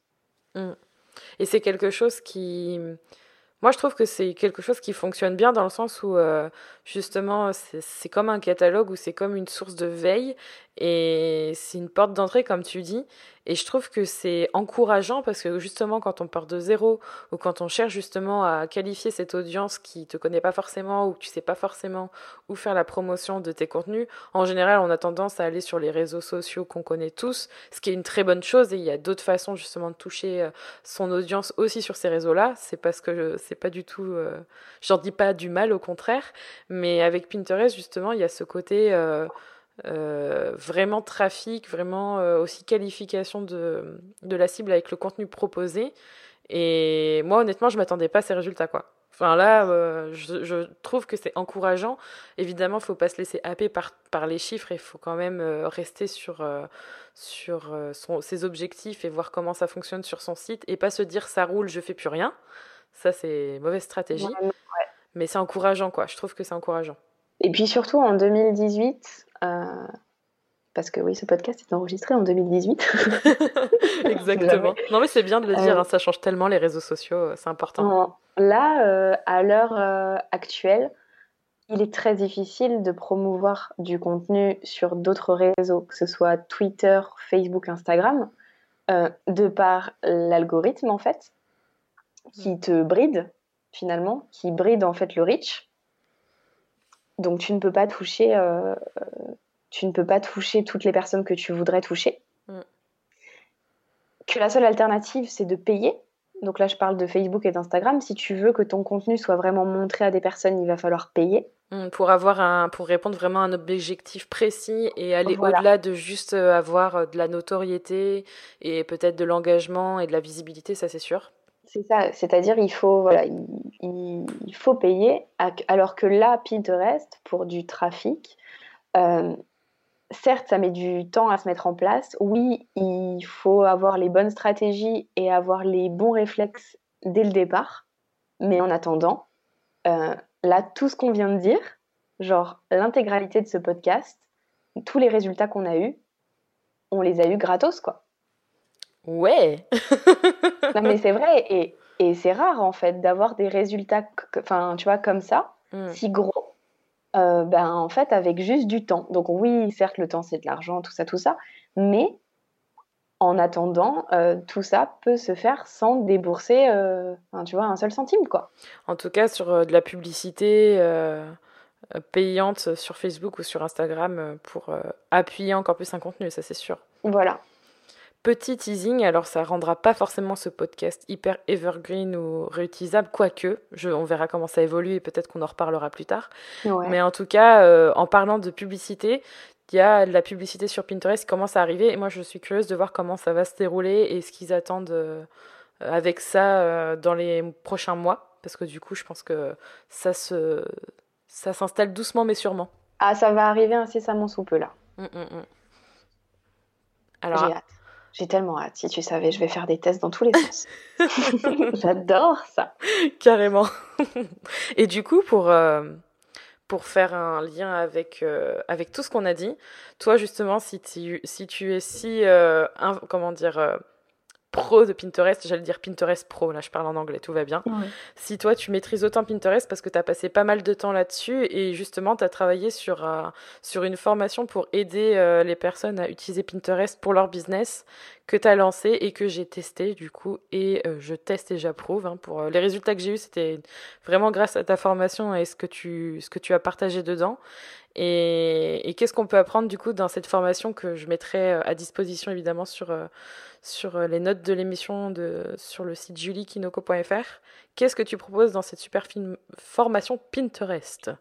Mm. Et c'est quelque chose qui, moi, je trouve que c'est quelque chose qui fonctionne bien dans le sens où, euh, justement, c'est comme un catalogue ou c'est comme une source de veille et c'est une porte d'entrée, comme tu dis. Et je trouve que c'est encourageant parce que justement, quand on part de zéro ou quand on cherche justement à qualifier cette audience qui te connaît pas forcément ou que tu sais pas forcément où faire la promotion de tes contenus, en général, on a tendance à aller sur les réseaux sociaux qu'on connaît tous, ce qui est une très bonne chose. Et il y a d'autres façons justement de toucher euh, son audience aussi sur ces réseaux-là. C'est parce que c'est pas du tout, euh, j'en dis pas du mal, au contraire. Avec Pinterest, justement, il y a ce côté euh, euh, vraiment trafic, vraiment euh, aussi qualification de, de la cible avec le contenu proposé. Et moi, honnêtement, je m'attendais pas à ces résultats. Enfin là, je, trouve que c'est encourageant. Évidemment, il faut pas se laisser happer par, par les chiffres. Il faut quand même rester sur, sur ses objectifs et voir comment ça fonctionne sur son site et pas se dire ça roule, je fais plus rien. Ça, c'est mauvaise stratégie. Mais c'est encourageant, quoi. Je trouve que c'est encourageant. Et puis surtout en 2018, euh, parce que oui, ce podcast est enregistré en 2018. Exactement. non, mais c'est bien de le dire, euh, hein, ça change tellement les réseaux sociaux, euh, c'est important. Là, à l'heure actuelle, il est très difficile de promouvoir du contenu sur d'autres réseaux, que ce soit Twitter, Facebook, Instagram, de par l'algorithme en fait, qui te bride finalement, qui bride en fait le reach. Donc tu ne peux pas toucher, euh, tu ne peux pas toucher toutes les personnes que tu voudrais toucher. Mm. Que la seule alternative, c'est de payer. Donc là, je parle de Facebook et d'Instagram. Si tu veux que ton contenu soit vraiment montré à des personnes, il va falloir payer. Mm, pour avoir un, pour répondre vraiment à un objectif précis et aller au-delà de juste euh, avoir euh, de la notoriété et peut-être de l'engagement et de la visibilité, ça c'est sûr. C'est ça, c'est-à-dire il faut voilà, il, faut payer, alors que là, Pinterest, pour du trafic, euh, certes, ça met du temps à se mettre en place. Oui, il faut avoir les bonnes stratégies et avoir les bons réflexes dès le départ. Mais en attendant, euh, là, tout ce qu'on vient de dire, genre l'intégralité de ce podcast, tous les résultats qu'on a eus, on les a eus gratos, quoi. Ouais. non mais c'est vrai et, et c'est rare en fait d'avoir des résultats, enfin tu vois comme ça, mm. si gros. Euh, ben en fait avec juste du temps. Donc oui, certes le temps c'est de l'argent, tout ça, tout ça, mais en attendant, euh, tout ça peut se faire sans débourser, euh, tu vois, un seul centime quoi. En tout cas sur de la publicité payante sur Facebook ou sur Instagram pour appuyer encore plus un contenu, ça c'est sûr. Voilà. Petit teasing, alors ça rendra pas forcément ce podcast hyper evergreen ou réutilisable, quoique, je, on verra comment ça évolue et peut-être qu'on en reparlera plus tard. Mais en tout cas, euh, en parlant de publicité, il y a la publicité sur Pinterest qui commence à arriver et moi je suis curieuse de voir comment ça va se dérouler et ce qu'ils attendent euh, avec ça euh, dans les prochains mois parce que du coup je pense que ça se ça s'installe doucement mais sûrement. Ah ça va arriver incessamment sous peu là. Hum, hum. Alors, J'ai tellement hâte. Si tu savais, je vais faire des tests dans tous les sens. J'adore ça. Carrément. Et du coup, pour, euh, pour faire un lien avec, euh, avec tout ce qu'on a dit, toi, justement, si tu, si tu es si, euh, comment dire, pro de Pinterest, j'allais dire Pinterest pro, là je parle en anglais, tout va bien. Si toi tu maîtrises autant Pinterest parce que tu as passé pas mal de temps là-dessus et justement tu as travaillé sur, euh, sur une formation pour aider euh, les personnes à utiliser Pinterest pour leur business que tu as lancé et que j'ai testé du coup et euh, je teste et j'approuve. Hein, pour les résultats que j'ai eus, c'était vraiment grâce à ta formation et ce que tu, ce que tu as partagé dedans. Et, et qu'est-ce qu'on peut apprendre du coup dans cette formation que je mettrai à disposition évidemment sur sur euh, les notes de l'émission sur le site juliekinoko.fr. Qu'est-ce que tu proposes dans cette super formation Pinterest?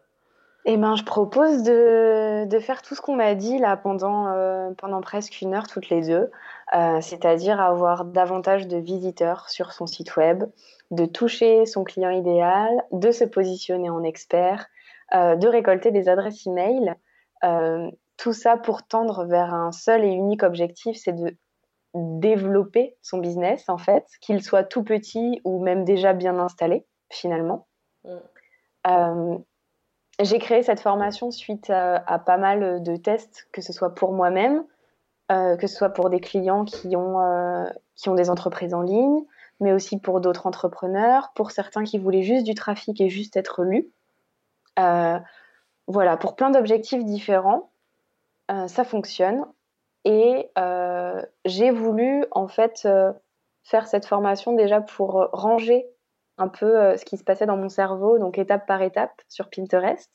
Eh ben, je propose de, de faire tout ce qu'on m'a dit là pendant, euh, pendant presque une heure toutes les deux, euh, c'est-à-dire avoir davantage de visiteurs sur son site web, de toucher son client idéal, de se positionner en expert, de récolter des adresses email. tout ça pour tendre vers un seul et unique objectif, c'est de développer son business en fait, qu'il soit tout petit ou même déjà bien installé finalement. Mm j'ai créé cette formation suite à, pas mal de tests, que ce soit pour moi-même, euh, que ce soit pour des clients qui ont, euh, qui ont des entreprises en ligne, mais aussi pour d'autres entrepreneurs, pour certains qui voulaient juste du trafic et juste être lus. Euh, voilà, pour plein d'objectifs différents, ça fonctionne. Et j'ai voulu en fait faire cette formation déjà pour ranger un peu euh, ce qui se passait dans mon cerveau, donc étape par étape sur Pinterest.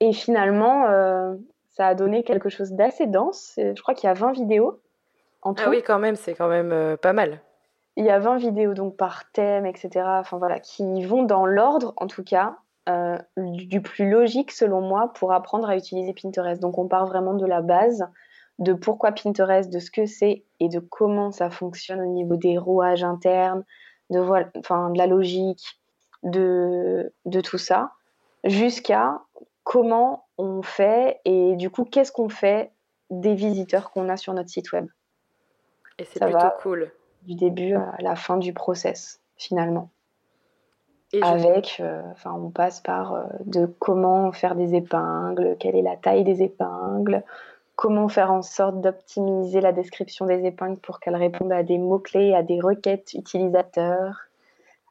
Et finalement, euh, ça a donné quelque chose d'assez dense. Je crois qu'il y a 20 vidéos en tout. Ah oui, quand même, c'est quand même euh, pas mal. Il y a 20 vidéos donc par thème, etc. Enfin voilà, qui vont dans l'ordre, en tout cas, du plus logique selon moi pour apprendre à utiliser Pinterest. Donc on part vraiment de la base, de pourquoi Pinterest, de ce que c'est et de comment ça fonctionne au niveau des rouages internes, de, enfin, de la logique, de, de tout ça, jusqu'à comment on fait et du coup, qu'est-ce qu'on fait des visiteurs qu'on a sur notre site web. Et c'est plutôt cool. Du début à la fin du process, finalement. Et Avec, euh, enfin, on passe par euh, de comment faire des épingles, quelle est la taille des épingles, comment faire en sorte d'optimiser la description des épingles pour qu'elles répondent à des mots-clés, à des requêtes utilisateurs.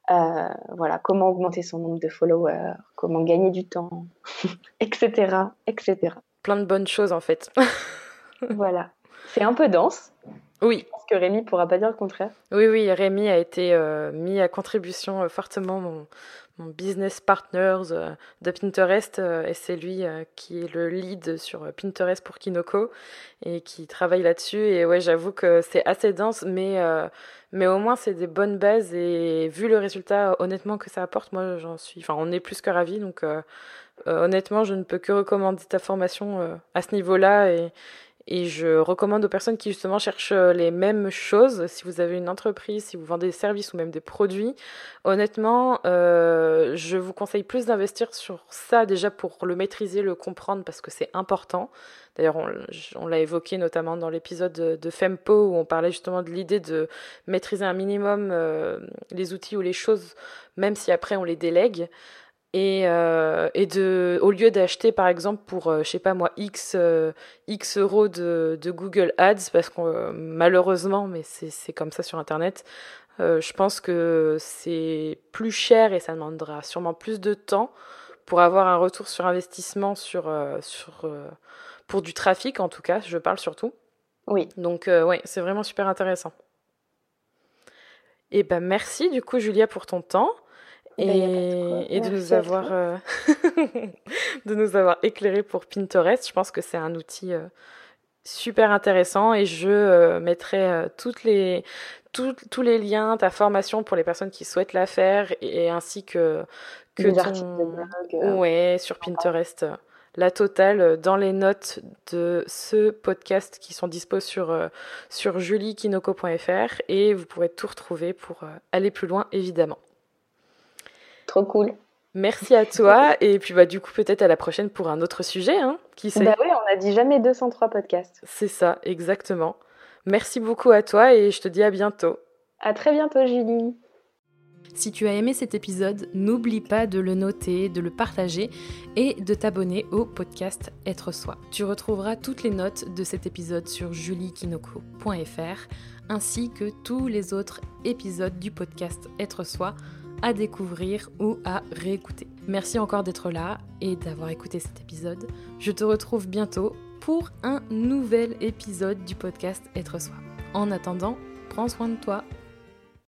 Euh, voilà, comment augmenter son nombre de followers, comment gagner du temps, etc., etc. Plein de bonnes choses en fait. voilà. C'est un peu dense. Oui. Je pense que Rémi pourra pas dire le contraire. Oui, oui, Rémi a été euh, mis à contribution euh, fortement. Mon, business partners euh, de Pinterest euh, et c'est lui euh, qui est le lead sur Pinterest pour Kinoko et qui travaille là-dessus. Et ouais j'avoue que c'est assez dense mais mais au moins c'est des bonnes bases. Et vu le résultat honnêtement que ça apporte moi j'en suis enfin on est plus que ravis. Donc honnêtement je ne peux que recommander ta formation à ce niveau-là. Et et je recommande aux personnes qui justement cherchent euh, les mêmes choses, si vous avez une entreprise, si vous vendez des services ou même des produits, honnêtement, euh, je vous conseille plus d'investir sur ça déjà pour le maîtriser, le comprendre parce que c'est important. D'ailleurs, on, l'a évoqué notamment dans l'épisode de, Fempo où on parlait justement de l'idée de maîtriser un minimum euh, les outils ou les choses, même si après on les délègue. Et, euh, et de, au lieu d'acheter par exemple pour, euh, je sais pas moi, X, euh, X euros de, de Google Ads, parce que malheureusement, mais c'est comme ça sur Internet, je pense que c'est plus cher et ça demandera sûrement plus de temps pour avoir un retour sur investissement sur, sur, pour du trafic en tout cas, je parle surtout. Oui. Donc ouais, c'est vraiment super intéressant. Et ben merci du coup Julia pour ton temps. Bah, et, de, nous avoir euh, de nous avoir éclairé pour Pinterest. Je pense que c'est un outil euh, super intéressant et je euh, mettrai toutes les tous les liens, ta formation pour les personnes qui souhaitent la faire et, ainsi que que ton... ouais sur Pinterest la totale dans les notes de ce podcast qui sont dispo sur, sur juliekinoko.fr et vous pourrez tout retrouver pour aller plus loin évidemment. Trop cool. Merci à toi. Et puis, bah, du coup, peut-être à la prochaine pour un autre sujet. Hein, qui sait? Bah oui, on a dit jamais 203 podcasts. C'est ça, exactement. Merci beaucoup à toi et je te dis à bientôt. À très bientôt, Julie. Si tu as aimé cet épisode, n'oublie pas de le noter, de le partager et de t'abonner au podcast Être Soi. Tu retrouveras toutes les notes de cet épisode sur juliekinoko.fr ainsi que tous les autres épisodes du podcast Être Soi à découvrir ou à réécouter. Merci encore d'être là et d'avoir écouté cet épisode. Je te retrouve bientôt pour un nouvel épisode du podcast Être Soi. En attendant, prends soin de toi